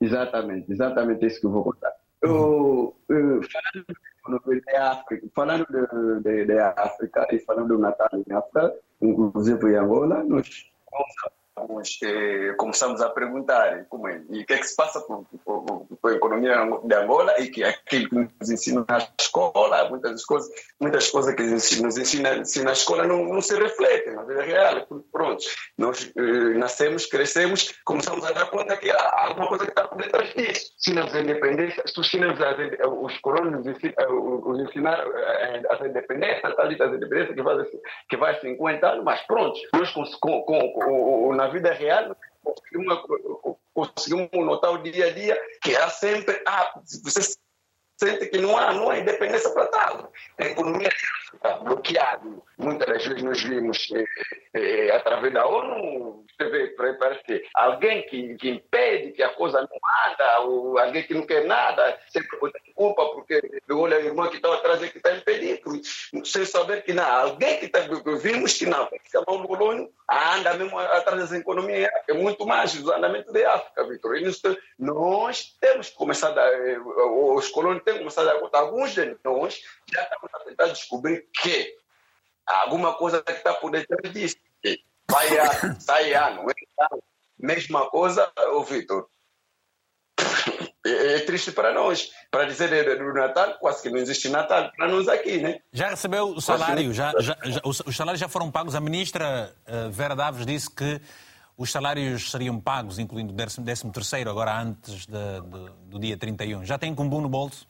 Exatamente, exatamente isso que eu vou contar. Eu, eu, falando de África, falando de, de, de, África e falando do Natal em África, inclusive em Angola, nós vamos, eh, começamos a perguntar como é, e o que é que se passa com, com, com, a economia de Angola e que aquilo que nos ensina na escola, muitas coisas, muitas coisas que nos ensina, na escola não, não se refletem na vida real. Pronto, nós eh, nascemos, crescemos, começamos a dar conta que há alguma coisa que está por detrás disso. Ensinamos a independência, os chineses, os colonos nos ensinaram eh, as independências, as independências que vai, que vai 50 anos, mas pronto, nós com, com, com, na vida real conseguimos, conseguimos notar o dia a dia que há sempre, ah, você sente que não há, não há independência para tal. A economia está bloqueada. Muitas das vezes nós vimos eh, eh, através da ONU, você vê, parece que alguém que, que impede que a coisa não anda, ou alguém que não quer nada, sempre tem culpa porque olha a irmã que está atrás e que está impedido, sem saber que não, alguém que está, vimos que não, chamar um colônio anda mesmo atrás da economia, é muito mais do andamento da África, Vitor. Nós temos que começar, a, eh, os colonos têm que começar a contar. Alguns de nós já estamos a tentar descobrir que alguma coisa que está por detrás disso. Vai a, sai ano, mesma coisa, o Vitor. É, é, triste para nós. Para dizer do Natal, quase que não existe Natal para nós aqui, né? Já recebeu o salário? Já, já, já, os salários já foram pagos? A ministra uh, Vera Daves disse que os salários seriam pagos, incluindo o 13 terceiro, agora antes de, de, do dia 31. Já tem cumbu no bolso?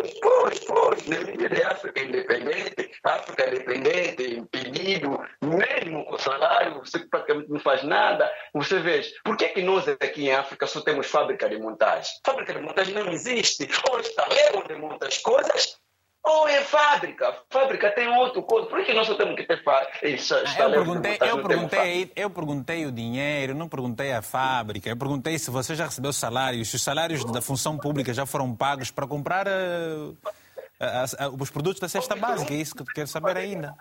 Pois, pois, pois, na medida África independente, África independente, impedido, mesmo com salário, você praticamente não faz nada. Você vê, por que, que nós aqui em África só temos fábrica de montagem? Fábrica de montagem não existe. Ou está onde monta as coisas, ou é fábrica. Fábrica tem outro coisa. Por que nós só temos que ter fábrica? Eu perguntei, eu, perguntei, eu perguntei o dinheiro, não perguntei a fábrica. Eu perguntei se você já recebeu salários, se os salários da função pública já foram pagos para comprar uh, uh, uh, os produtos da cesta básica. É isso que eu quero saber ainda.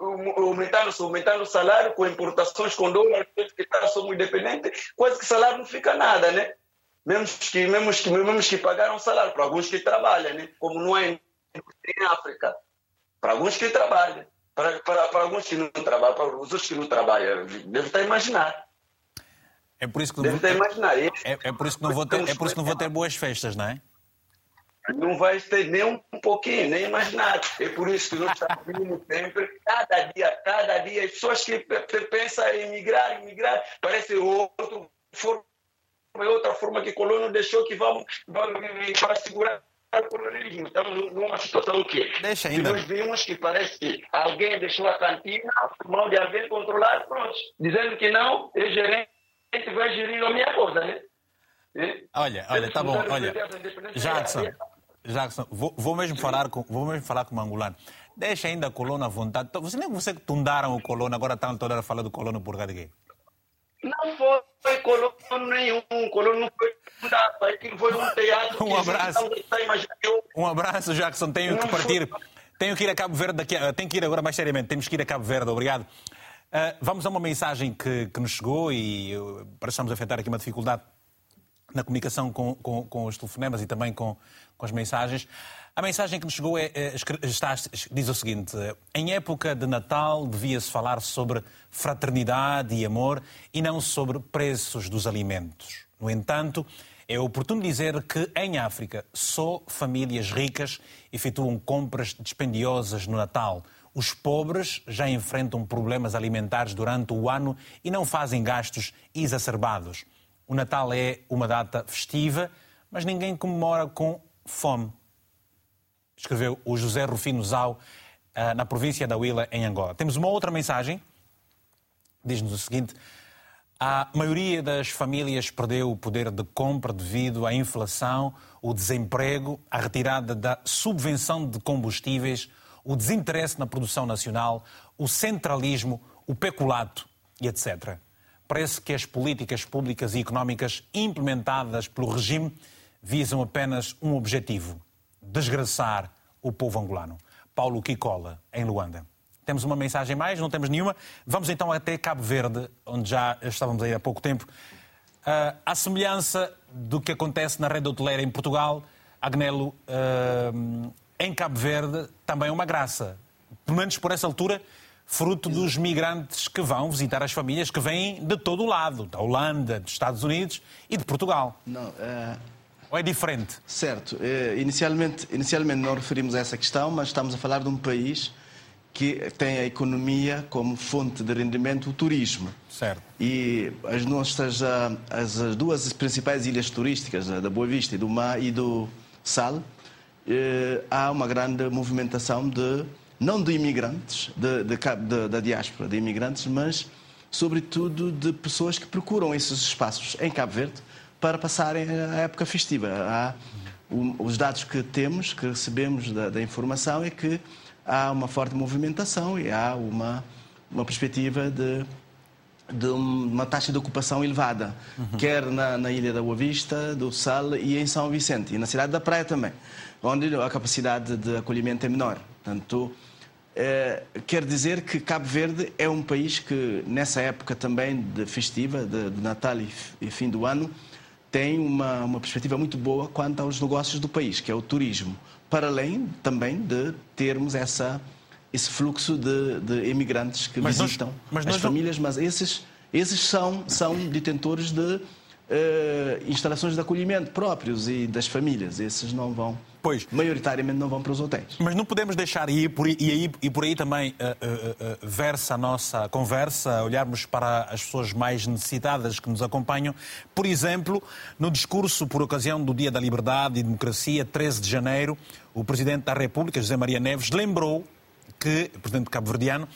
Aumentando, aumentando o salário com importações com dólar, que está somos independentes, quase que salário não fica nada, né? Mesmo que, mesmo que, mesmo que pagaram salário, para alguns que trabalham, né? como não é em África. Para alguns que trabalham, para, para, para alguns que não trabalham, para os outros que não trabalham, deve estar a imaginar. É por isso que não, vou, imaginar. É, é, por isso que não vou ter, é por isso que não vou ter boas festas, não é? Não vai ter nem um pouquinho, nem imaginar. É por isso que nós estamos vindo sempre, cada dia, cada dia, as pessoas que pensam em migrar, emigrar, parece outro forma é outra forma que o colono deixou que vamos, vamos para segurar o colonismo. Estamos numa situação que Deixa ainda. nós vimos que parece que alguém deixou a cantina, mão de haver controlado, pronto. Dizendo que não, o gerente vai gerir a minha coisa, né? Olha, olha, tá bom, olha. Jackson, Jackson, vou, vou, mesmo falar com, vou mesmo falar com o Angolano. Deixa ainda a colono à vontade. Você nem você que tundaram o colono, agora estão toda hora falando do colono por causa de quê? Não foi colono nenhum, colono não foi fundado, aquilo foi um teatro. Um abraço. Um abraço, Jackson. Tenho que partir. Tenho que ir a Cabo Verde daqui a... Tenho que ir agora mais seriamente. Temos que ir a Cabo Verde. Obrigado. Uh, vamos a uma mensagem que, que nos chegou e uh, parecemos afetar aqui uma dificuldade na comunicação com, com, com, os telefonemas e também com, com as mensagens. A mensagem que nos chegou é, é está, diz o seguinte: em época de Natal devia-se falar sobre fraternidade e amor e não sobre preços dos alimentos. No entanto, é oportuno dizer que em África só famílias ricas efetuam compras dispendiosas no Natal. Os pobres já enfrentam problemas alimentares durante o ano e não fazem gastos exacerbados. O Natal é uma data festiva, mas ninguém comemora com fome escreveu o José Rufino Zau, eh, na província da Huila, em Angola. Temos uma outra mensagem, diz-nos o seguinte: a maioria das famílias perdeu o poder de compra devido à inflação, o desemprego, a retirada da subvenção de combustíveis, o desinteresse na produção nacional, o centralismo, o peculato e etc. Parece que as políticas públicas e económicas implementadas pelo regime visam apenas um objetivo: desgraçar o povo angolano. Paulo Kikola, em Luanda. Temos uma mensagem mais? Não temos nenhuma? Vamos então até Cabo Verde, onde já estávamos aí há pouco tempo. Uh, à semelhança do que acontece na rede hoteleira em Portugal, Agnelo, uh, em Cabo Verde, também é uma graça. Pelo menos por essa altura, fruto dos migrantes que vão visitar as famílias que vêm de todo o lado, da Holanda, dos Estados Unidos e de Portugal. Não, uh ou é diferente? Certo. Eh, inicialmente, inicialmente não referimos a essa questão, mas estamos a falar de um país que tem a economia como fonte de rendimento o turismo. Certo. E as nossas as duas principais ilhas turísticas, da Boa Vista e do Mar e do Sal, eh, há uma grande movimentação de não de imigrantes, de, de, de, da diáspora de imigrantes, mas sobretudo de pessoas que procuram esses espaços em Cabo Verde para passarem a época festiva. Há, os dados que temos, que recebemos da, da, informação, é que há uma forte movimentação e há uma, uma perspectiva de, de uma taxa de ocupação elevada, uhum. quer na, na, Ilha da Boa Vista, do Sal e em São Vicente, e na cidade da Praia também, onde a capacidade de acolhimento é menor. Portanto, eh, quer dizer que Cabo Verde é um país que, nessa época também de festiva, de, de Natal e, e, fim do ano, tem uma, uma perspectiva muito boa quanto aos negócios do país, que é o turismo. Para além também de termos essa, esse fluxo de, de imigrantes que mas visitam nós, mas as famílias, não... mas esses, esses são, são detentores de uh, instalações de acolhimento próprios e das famílias. Esses não vão. Pois. Maioritariamente não vão para os hotéis. Mas não podemos deixar, e, por, e, aí, e por aí também uh, uh, uh, versa a nossa conversa, olharmos para as pessoas mais necessitadas que nos acompanham. Por exemplo, no discurso por ocasião do Dia da Liberdade e Democracia, 13 de janeiro, o Presidente da República, José Maria Neves, lembrou que, o Presidente cabo-verdiano,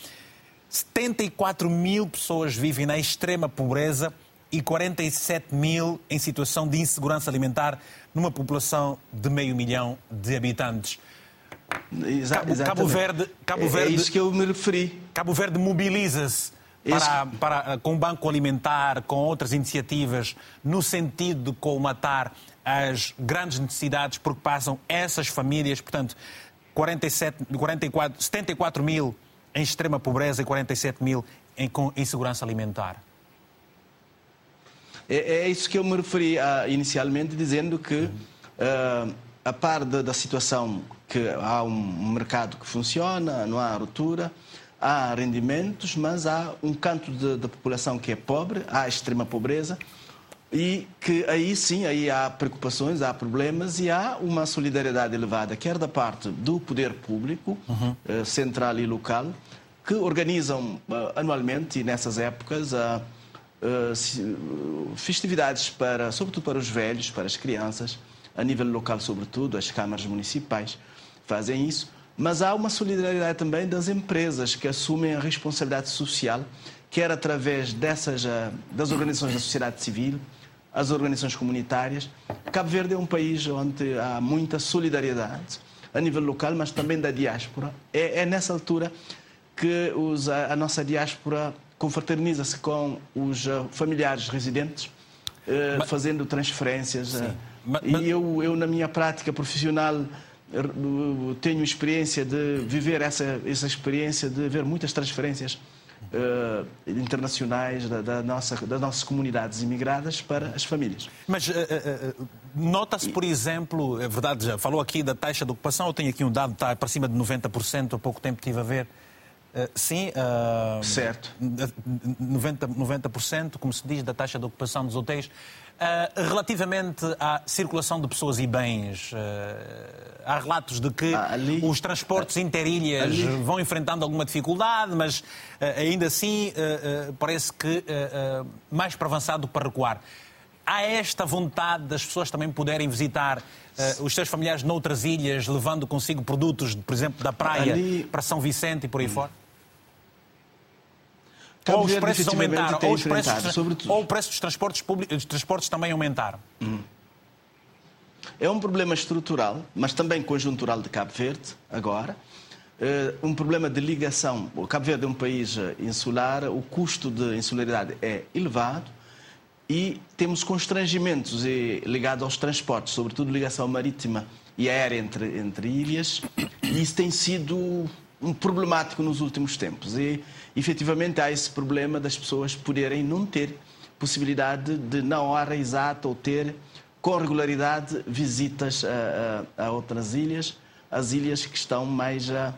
74 mil pessoas vivem na extrema pobreza e 47 mil em situação de insegurança alimentar numa população de meio milhão de habitantes. Exa Cabo, Cabo, Verde, Cabo Verde, é, é isso que eu me referi. Cabo Verde mobiliza-se para, para, com o Banco Alimentar, com outras iniciativas, no sentido de colmatar as grandes necessidades porque passam essas famílias, portanto, 47, 44, 74 mil em extrema pobreza e 47 mil em, com insegurança alimentar. É, é isso que eu me referi a, inicialmente, dizendo que, uh, a par da, da, situação que há um mercado que funciona, não há ruptura, há rendimentos, mas há um canto da população que é pobre, há extrema pobreza, e que aí sim aí há preocupações, há problemas e há uma solidariedade elevada, quer da parte do poder público, uhum. uh, central e local, que organizam uh, anualmente nessas épocas a eh, festividades para, sobretudo para os velhos, para as crianças, a nível local, sobretudo, as câmaras municipais fazem isso. Mas há uma solidariedade também das empresas que assumem a responsabilidade social, quer através dessas eh, das organizações da sociedade civil, as organizações comunitárias. Cabo Verde é um país onde há muita solidariedade a nível local, mas também da diáspora. É, é nessa altura que os, a, a nossa diáspora confraterniza-se com os uh, familiares residentes, uh, mas, fazendo transferências. Uh, mas, e eu, eu, na minha prática profissional, tenho experiência de viver essa, essa experiência de ver muitas transferências Uh, internacionais da, da, nossa, das nossas comunidades imigradas para as famílias. Mas uh, uh, nota-se, por exemplo, é verdade, já falou aqui da taxa de ocupação, eu tenho aqui um dado, está para cima de 90%, há pouco tempo estive a ver. Uh, sim, uh, certo. 90%, 90%, como se diz, da taxa de ocupação dos hotéis. Uh, relativamente à circulação de pessoas e bens, há relatos de que ah, ali, os transportes interilhas ali. vão enfrentando alguma dificuldade, mas ainda assim parece que mais para avançar do que para recuar. Há esta vontade das pessoas também poderem visitar uh, os seus familiares noutras ilhas, levando consigo produtos, por exemplo, da praia ali... para São Vicente e por aí hum. Ou os preços aumentaram, ou, os preços, ou o preço dos transportes, públicos, dos transportes também aumentaram. Hum. É um problema estrutural, mas também conjuntural de Cabo Verde, agora. Uh, um problema de ligação. O Cabo Verde é um país eh, insular, o custo de insularidade é elevado e temos constrangimentos ligados aos transportes, sobretudo ligação marítima e aérea entre, entre ilhas, e isso tem sido um problemático nos últimos tempos. E, efetivamente, há esse problema das pessoas poderem não ter possibilidade de, na hora exata, ou ter com regularidade visitas a, a, a outras ilhas, as ilhas que estão mais a,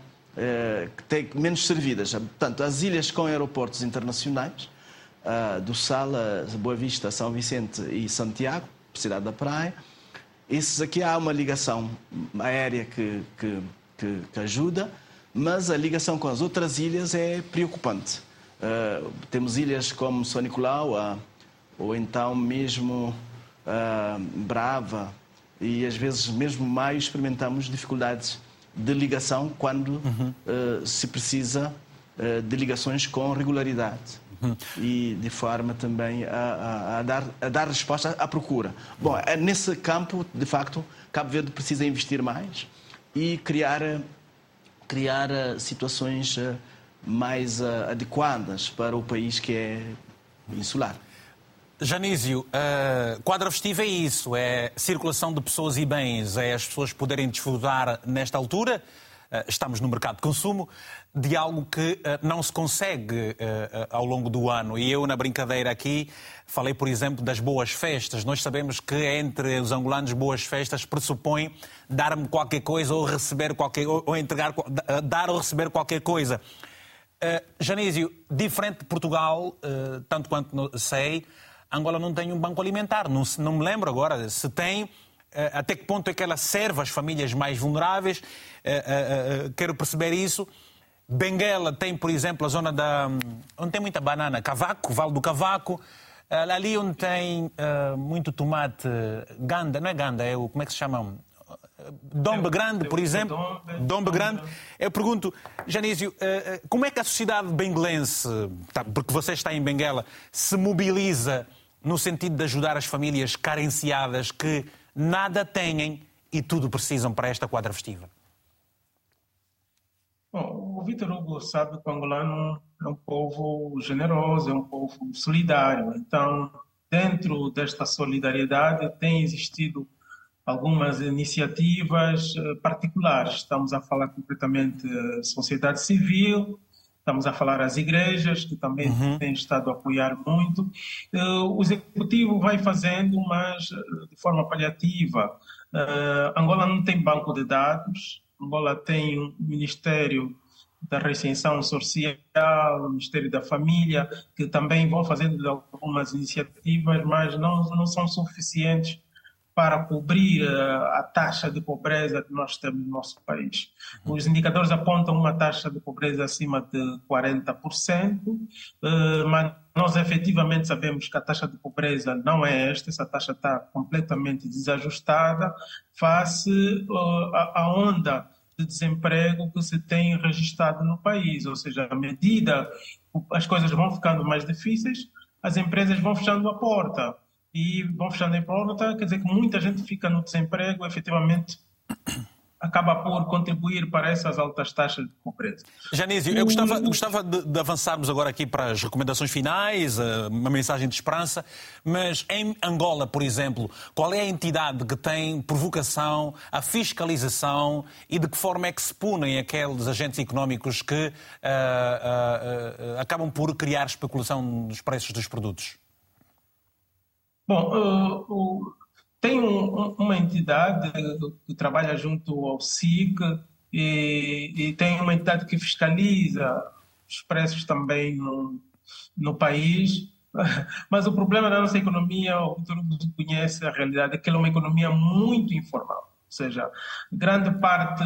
que têm menos servidas. Portanto, as ilhas com aeroportos internacionais, do Sal, Boa Vista, São Vicente e Santiago, cidade da Praia, esses aqui há uma ligação aérea que, que, que, que ajuda, mas a ligação com as outras ilhas é preocupante. Uh, temos ilhas como São Nicolau, uh, ou então mesmo uh, Brava, e às vezes mesmo Maio experimentamos dificuldades de ligação quando uhum. se precisa de ligações com regularidade. Uhum. E de forma também a, a, a, dar, a dar resposta à procura. Bom, é nesse campo, de facto, Cabo Verde precisa investir mais e criar criar eh, situações eh, mais eh, adequadas para o país que é insular. Janísio, uh, quadra festiva é isso, é circulação de pessoas e bens, é as pessoas poderem desfrutar nesta altura. estamos no mercado de consumo, de algo que não se consegue ao longo do ano. E eu, na brincadeira aqui, falei, por exemplo, das boas festas. Nós sabemos que entre os angolanos, boas festas pressupõe dar-me qualquer coisa ou receber qualquer ou entregar, dar ou receber qualquer coisa. Uh, Janísio, diferente de Portugal, uh, tanto quanto sei, Angola não tem um banco alimentar. Não, não me lembro agora se tem até que ponto é que ela serve as famílias mais vulneráveis. Eh, eh, quero perceber isso. Benguela tem, por exemplo, a zona da. onde tem muita banana, Cavaco, Vale do Cavaco. Ali onde tem muito tomate, ganda, não é ganda, é o. como é que se chama? Dombe Grande, por exemplo. Dombe Grande. Eu pergunto, Janísio, como é que a sociedade benguelense, tá, porque você está em Benguela, se mobiliza no sentido de ajudar as famílias carenciadas que nada têm e tudo precisam para esta quadra festiva? Bom, o Vitor Hugo sabe que o angolano é um povo generoso, é um povo solidário. Então, dentro desta solidariedade, tem existido algumas iniciativas eh, particulares. Estamos a falar concretamente da sociedade civil, Estamos a falar as igrejas, que também uhum. têm estado a apoiar muito. Uh, o executivo vai fazendo, mas de forma paliativa. Angola não tem banco de dados, Angola tem um Ministério da Recenção Social, o Ministério da Família, que também vão fazendo algumas iniciativas, mas não, não são suficientes para cobrir eh, a taxa de pobreza que nós temos no nosso país. Uhum. Os indicadores apontam uma taxa de pobreza acima de 40%, eh, mas nós efetivamente sabemos que a taxa de pobreza não é esta, essa taxa está completamente desajustada face eh, à onda de desemprego que se tem registrado no país, ou seja, à medida as coisas vão ficando mais difíceis, as empresas vão fechando a porta. E vão fechando em porta, quer dizer que muita gente fica no desemprego, efetivamente acaba por contribuir para essas altas taxas de pobreza. Janísio, eu gostava, gostava de, de, avançarmos agora aqui para as recomendações finais, eh, uma mensagem de esperança, mas em Angola, por exemplo, qual é a entidade que tem por vocação a fiscalização e de que forma é que se punem aqueles agentes económicos que uh, uh, uh, acabam por criar especulação nos preços dos produtos? Bom, uh, tem um, uma entidade que trabalha junto ao SIC e, e, tem uma entidade que fiscaliza os preços também no, no país. Mas o problema da nossa economia, o Vitor conhece a realidade, é que ela é uma economia muito informal seja, grande parte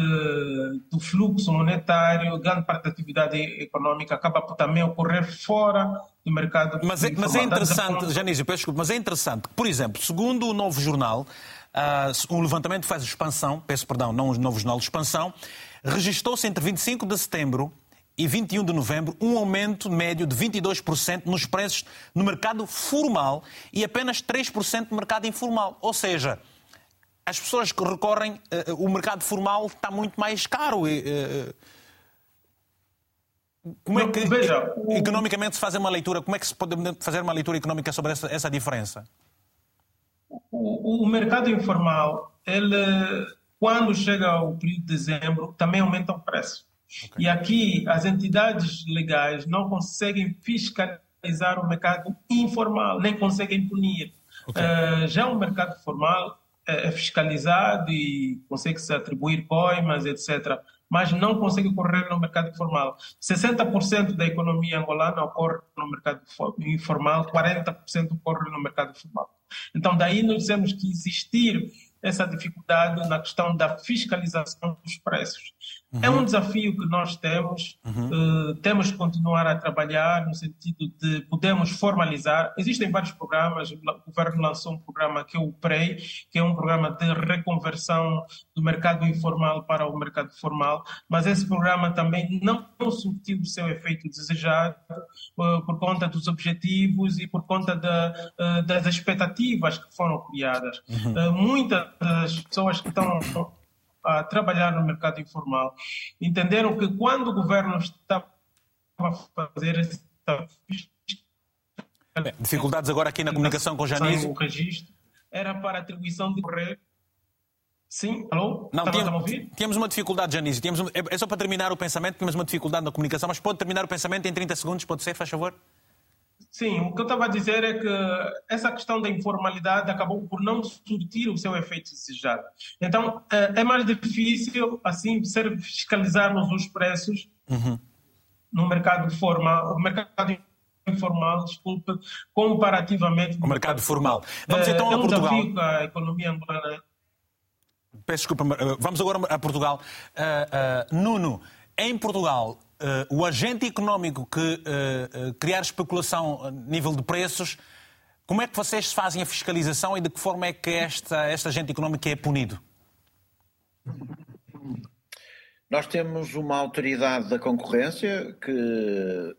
do fluxo monetário, grande parte da atividade econômica acaba por também ocorrer fora do mercado. Mas é, mas é interessante, Janísio, peço desculpa, mas é interessante que, por exemplo, segundo o novo jornal, uh, um levantamento faz expansão, peço perdão, não o novo jornal, expansão, registrou-se entre 25 de setembro e 21 de novembro um aumento médio de 22% nos preços no mercado formal e apenas 3% no mercado informal. Ou seja, as pessoas que recorrem, uh, o mercado formal está muito mais caro. Uh, como é que Veja, o... economicamente se faz uma leitura? Como é que se pode fazer uma leitura económica sobre essa, essa diferença? O, o, mercado informal, ele, quando chega o período de dezembro, também aumenta o preço. Okay. E aqui as entidades legais não conseguem fiscalizar o mercado informal, nem conseguem punir. Okay. Uh, já o mercado formal é, é fiscalizado e consegue-se atribuir coimas, etc., mas não consegue correr no mercado informal. 60% da economia angolana ocorre no mercado informal, 40% ocorre no mercado formal. Então, daí nós dizemos que existir essa dificuldade na questão da fiscalização dos preços. Uhum. É um desafio que nós temos, uhum. uh, temos que continuar a trabalhar no sentido de podermos formalizar. Existem vários programas, o governo lançou um programa que é o PREI, que é um programa de reconversão do mercado informal para o mercado formal, mas esse programa também não surtiu o seu efeito desejado uh, por conta dos objetivos e por conta da, uh, das expectativas que foram criadas. Uhum. muitas das pessoas que estão a trabalhar no mercado informal entenderam que quando o governo estava a fazer essa Bem, dificuldades agora aqui na comunicação com o Janísio. O registro era para atribuição de correr Sim, alô? Não, tínhamos, tínhamos uma dificuldade, Janice. Tínhamos, é, é só para terminar o pensamento, tínhamos uma dificuldade na comunicação, mas pode terminar o pensamento em 30 segundos, pode ser, faz favor? Sim, o que eu estava a dizer é que essa questão da informalidade acabou por não surtir o seu efeito desejado. Então, é, é mais difícil, assim, ser fiscalizarmos os preços uhum. no mercado formal, no mercado informal, desculpe, comparativamente... O mercado formal. Vamos então é, a Portugal. A economia angolana Peço desculpa, eh, vamos agora a Portugal. Uh, uh, Nuno, em Portugal, uh, o agente económico que criar especulação a nível de preços, como é que vocês fazem a fiscalização e de que forma é que esta, este agente económico é punido? Nós temos uma autoridade da concorrência que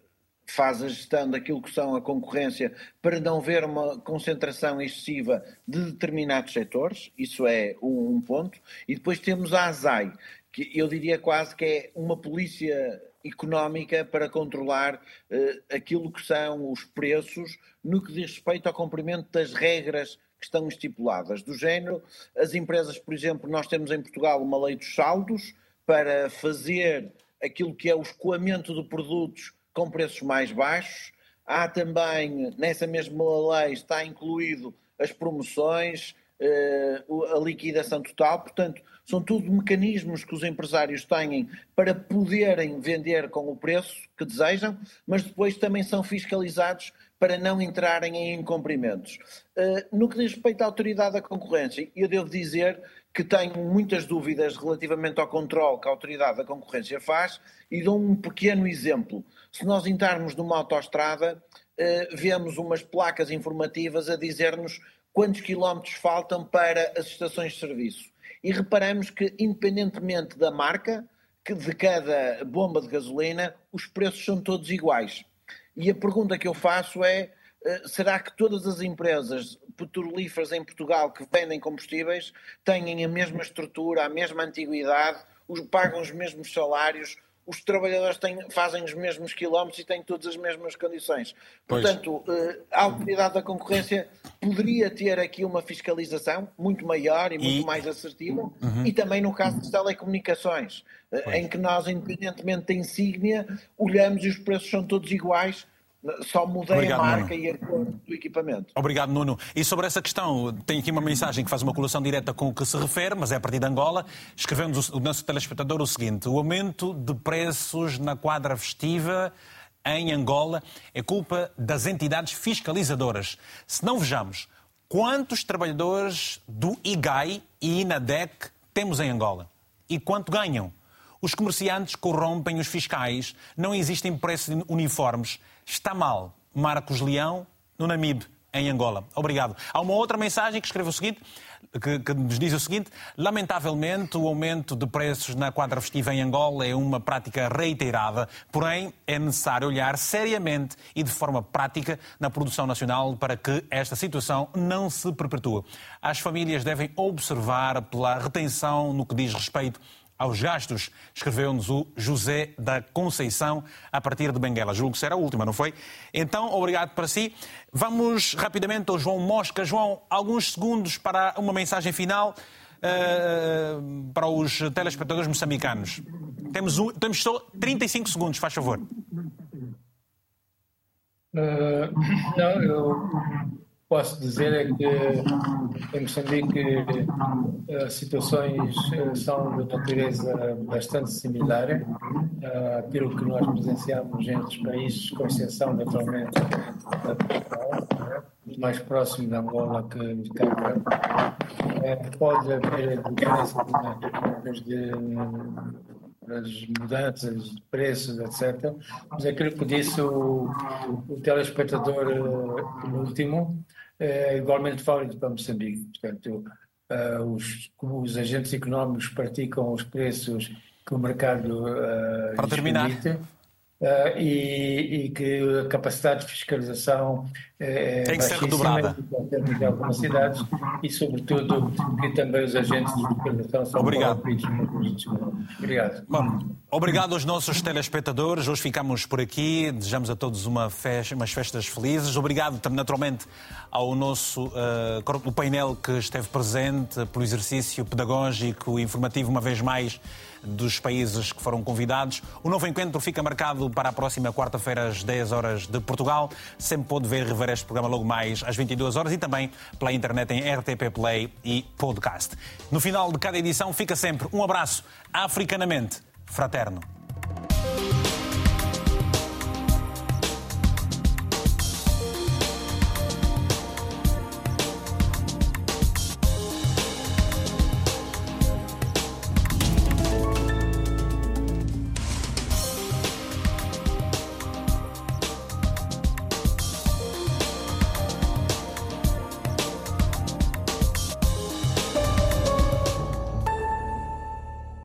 faz a gestão daquilo que são a concorrência para não ver uma concentração excessiva de determinados setores, isso é um ponto, e depois temos a ASAI, que eu diria quase que é uma polícia económica para controlar uh, aquilo que são os preços no que diz respeito ao cumprimento das regras que estão estipuladas. Do género, as empresas, por exemplo, nós temos em Portugal uma lei dos saldos para fazer aquilo que é o escoamento de produtos com preços mais baixos. Há também, nessa mesma lei, está incluído as promoções, eh, a liquidação total, portanto, são tudo mecanismos que os empresários têm para poderem vender com o preço que desejam, mas depois também são fiscalizados para não entrarem em incumprimentos. Eh, no que diz respeito à autoridade da concorrência, eu devo dizer que tenho muitas dúvidas relativamente ao controle que a autoridade da concorrência faz e dou um pequeno exemplo. Se nós entrarmos numa autoestrada, eh, vemos umas placas informativas a dizer-nos quantos quilómetros faltam para as estações de serviço. E reparamos que, independentemente da marca, que de cada bomba de gasolina, os preços são todos iguais. E a pergunta que eu faço é: eh, será que todas as empresas petrolíferas em Portugal que vendem combustíveis têm a mesma estrutura, a mesma antiguidade, pagam os mesmos salários, os trabalhadores têm, fazem os mesmos quilómetros e têm todas as mesmas condições. Portanto, pois. a autoridade da concorrência poderia ter aqui uma fiscalização muito maior e muito e... mais assertiva, uhum. e também no caso das telecomunicações, eh, pois. em que nós, independentemente da insígnia, olhamos e os preços são todos iguais só mudei Obrigado, a marca Nuno. e a cor do equipamento. Obrigado, Nuno. E sobre essa questão, tem aqui uma mensagem que faz uma colação direta com o que se refere, mas é a partir de Angola. Escrevemos o nosso telespectador o seguinte: o aumento de preços na quadra festiva em Angola é culpa das entidades fiscalizadoras. Se não vejamos quantos trabalhadores do IGAI e INADEC temos em Angola e quanto ganham. Os comerciantes corrompem os fiscais, não existem preços uniformes Está mal. Marcos Leão, no Namibe, em Angola. Obrigado. Há uma outra mensagem que escreve o seguinte, que, que, nos diz o seguinte: lamentavelmente, o aumento de preços na quadra festiva em Angola é uma prática reiterada, porém é necessário olhar seriamente e de forma prática na produção nacional para que esta situação não se perpetue. As famílias devem observar pela retenção no que diz respeito aos gastos, escreveu-nos o José da Conceição a partir de Benguela. Julgo que será a última, não foi? Então, obrigado para si. Vamos rapidamente ao João Mosca. João, alguns segundos para uma mensagem final uh, para os telespectadores moçambicanos. Temos, um, temos só 35 segundos, faz favor. Uh, não, eu posso dizer é que em Moçambique as eh, situações eh, são de natureza bastante similar àquilo que nós presenciamos em outros países, com exceção, naturalmente, da Portugal, é? mais próximo de Angola que de Cabo é, Pode haver diferença de as mudanças de preços, etc. Mas aquilo que disse o, o telespectador último, é igualmente válido para Moçambique. Portanto, uh, os, os agentes económicos praticam os preços que o mercado uh, para terminar. Permite, uh, e, e, que a capacidade de fiscalização é, Tem que ser redobrada. Em algumas cidades e, sobretudo, que também os agentes de fiscalização são Obrigado. Obrigado. Bom, obrigado aos nossos telespectadores. Hoje ficamos por aqui. Desejamos a todos uma festa, umas festas felizes. Obrigado também, naturalmente, ao nosso uh, painel que esteve presente pelo exercício pedagógico e informativo, uma vez mais, dos países que foram convidados. O novo encontro fica marcado para a próxima quarta-feira, às 10 horas de Portugal. Sempre pode ver e rever este programa logo mais às 22 horas e também pela internet em RTP Play e podcast. No final de cada edição fica sempre um abraço africanamente fraterno.